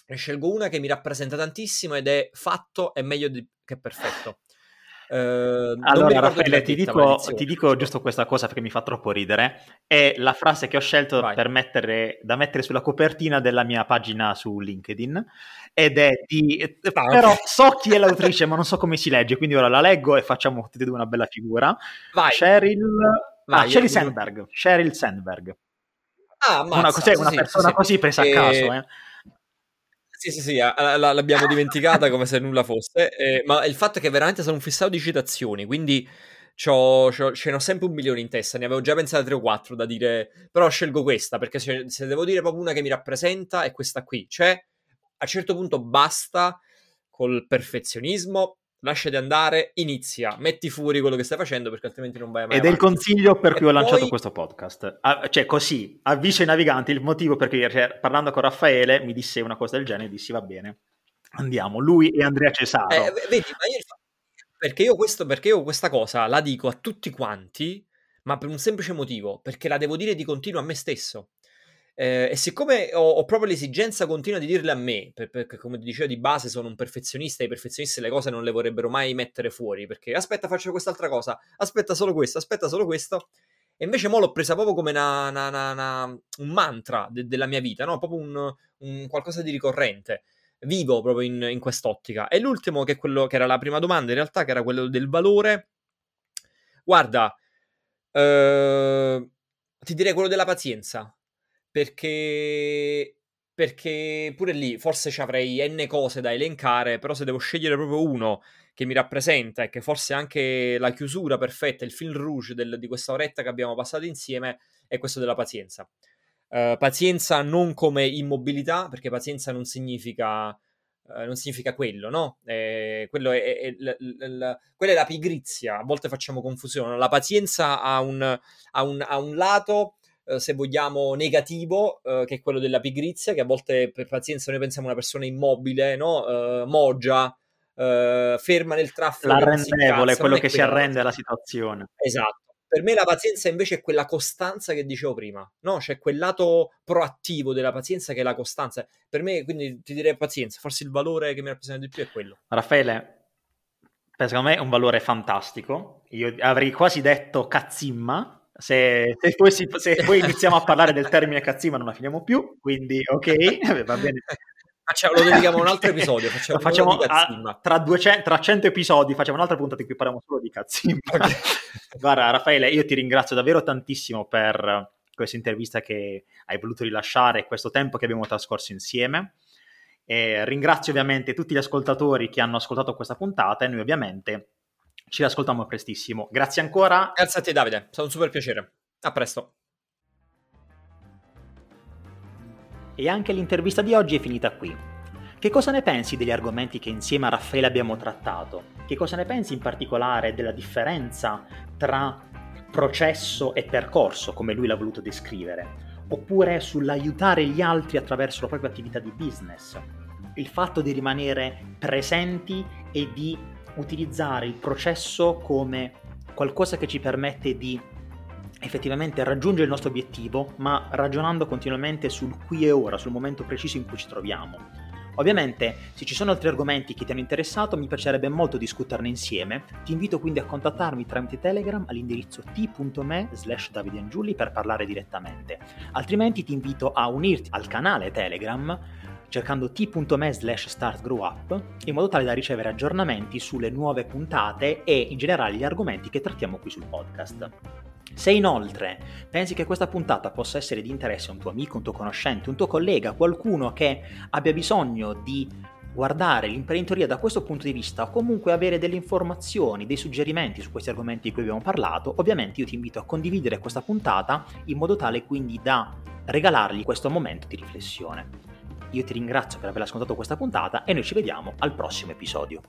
Ne scelgo una che mi rappresenta tantissimo ed è fatto è meglio di, che perfetto. Uh, allora, Raffaele, ti dico, ti dico, giusto questa cosa perché mi fa troppo ridere. È la frase che ho scelto per mettere, da mettere sulla copertina della mia pagina su LinkedIn. Ed è di. Ah, però okay. so chi è l'autrice, ma non so come si legge. Quindi ora la leggo e facciamo tutti e due una bella figura. Vai. Cheryl. Vai, ah, Sheryl Sandberg. Sheryl Sandberg. Ah, ammazza, una, cos'è, una sì, persona sì, così presa e... a caso, eh. Sì, sì, sì, l'abbiamo dimenticata come se nulla fosse, eh, ma il fatto è che veramente sono un fissato di citazioni, quindi c'ho, c'ho, ce ne ho sempre un milione in testa, ne avevo già pensate tre o quattro da dire, però scelgo questa, perché se, se, devo dire proprio una che mi rappresenta è questa qui, cioè a un certo punto basta col perfezionismo, lasciati andare, inizia, metti fuori quello che stai facendo perché altrimenti non vai mai Ed avanti. è il consiglio per cui E ho lanciato poi- questo podcast. Ah, cioè, così, avviso ai naviganti, il motivo per cui cioè, parlando con Raffaele mi disse una cosa del genere, dissi va bene, andiamo, lui e Andrea Cesaro. Eh, vedi, ma io perché io, questo, perché io questa cosa la dico a tutti quanti, ma per un semplice motivo, perché la devo dire di continuo a me stesso. Eh, e siccome ho, ho proprio l'esigenza continua di dirle a me, per- perché come dicevo di base sono un perfezionista e i perfezionisti le cose non le vorrebbero mai mettere fuori, perché aspetta faccio quest'altra cosa, aspetta solo questo, aspetta solo questo, e invece mo l'ho presa proprio come una- una- una- un mantra de- della mia vita, no? proprio un, un qualcosa di ricorrente vivo proprio in, in quest'ottica. E l'ultimo, che è quello che era la prima domanda, in realtà, che era quello del valore. Guarda, eh, ti direi quello della pazienza. Perché. Perché pure lì forse ci avrei n cose da elencare, però se devo scegliere proprio uno che mi rappresenta e che forse è anche la chiusura perfetta, il fil rouge del- di questa oretta che abbiamo passato insieme, è questo della pazienza. Eh, pazienza non come immobilità, perché pazienza non significa, eh, non significa quello, no? Eh, quello è, è- è- l- l- l- quella è la pigrizia, a volte facciamo confusione. La pazienza ha un, ha un- ha un lato, eh, se vogliamo, negativo, eh, che è quello della pigrizia, che a volte per pazienza noi pensiamo a una persona immobile, no? Eh, moggia, eh, ferma nel traffico. L'arrendevole, quello che si arrende alla situazione. Esatto. Per me la pazienza invece è quella costanza che dicevo prima, no? C'è quel lato proattivo della pazienza che è la costanza. Per me, quindi ti direi pazienza, forse il valore che mi rappresenta di più è quello. Raffaele, secondo me è un valore fantastico. Io avrei quasi detto cazzimma. Se, se poi, si- se poi iniziamo a parlare del termine cazzimma non la finiamo più, quindi ok, va bene. Facciamo- lo dedichiamo a un altro episodio, facciamo facciamo a- tra, 200, tra 100 episodi facciamo un'altra puntata in cui parliamo solo di cazzimma. Ok. Guarda, Raffaele, io ti ringrazio davvero tantissimo per questa intervista che hai voluto rilasciare questo tempo che abbiamo trascorso insieme. E ringrazio ovviamente tutti gli ascoltatori che hanno ascoltato questa puntata e noi ovviamente ci ascoltiamo prestissimo. Grazie ancora. Grazie a te Davide, è stato un super piacere. A presto. E anche l'intervista di oggi è finita qui. Che cosa ne pensi degli argomenti che insieme a Raffaele abbiamo trattato? Che cosa ne pensi in particolare della differenza tra processo e percorso, come lui l'ha voluto descrivere? Oppure sull'aiutare gli altri attraverso la propria attività di business? Il fatto di rimanere presenti e di utilizzare il processo come qualcosa che ci permette di effettivamente raggiungere il nostro obiettivo, ma ragionando continuamente sul qui e ora, sul momento preciso in cui ci troviamo. Ovviamente, se ci sono altri argomenti che ti hanno interessato, mi piacerebbe molto discuterne insieme. Ti invito quindi a contattarmi tramite Telegram all'indirizzo t.me slash davidangiulli per parlare direttamente. Altrimenti ti invito a unirti al canale Telegram cercando t.me slash startgrowup in modo tale da ricevere aggiornamenti sulle nuove puntate e in generale gli argomenti che trattiamo qui sul podcast. Se inoltre pensi che questa puntata possa essere di interesse a un tuo amico, un tuo conoscente, un tuo collega, qualcuno che abbia bisogno di guardare l'imprenditoria da questo punto di vista o comunque avere delle informazioni, dei suggerimenti su questi argomenti di cui abbiamo parlato, ovviamente io ti invito a condividere questa puntata in modo tale quindi da regalargli questo momento di riflessione. Io ti ringrazio per aver ascoltato questa puntata e noi ci vediamo al prossimo episodio.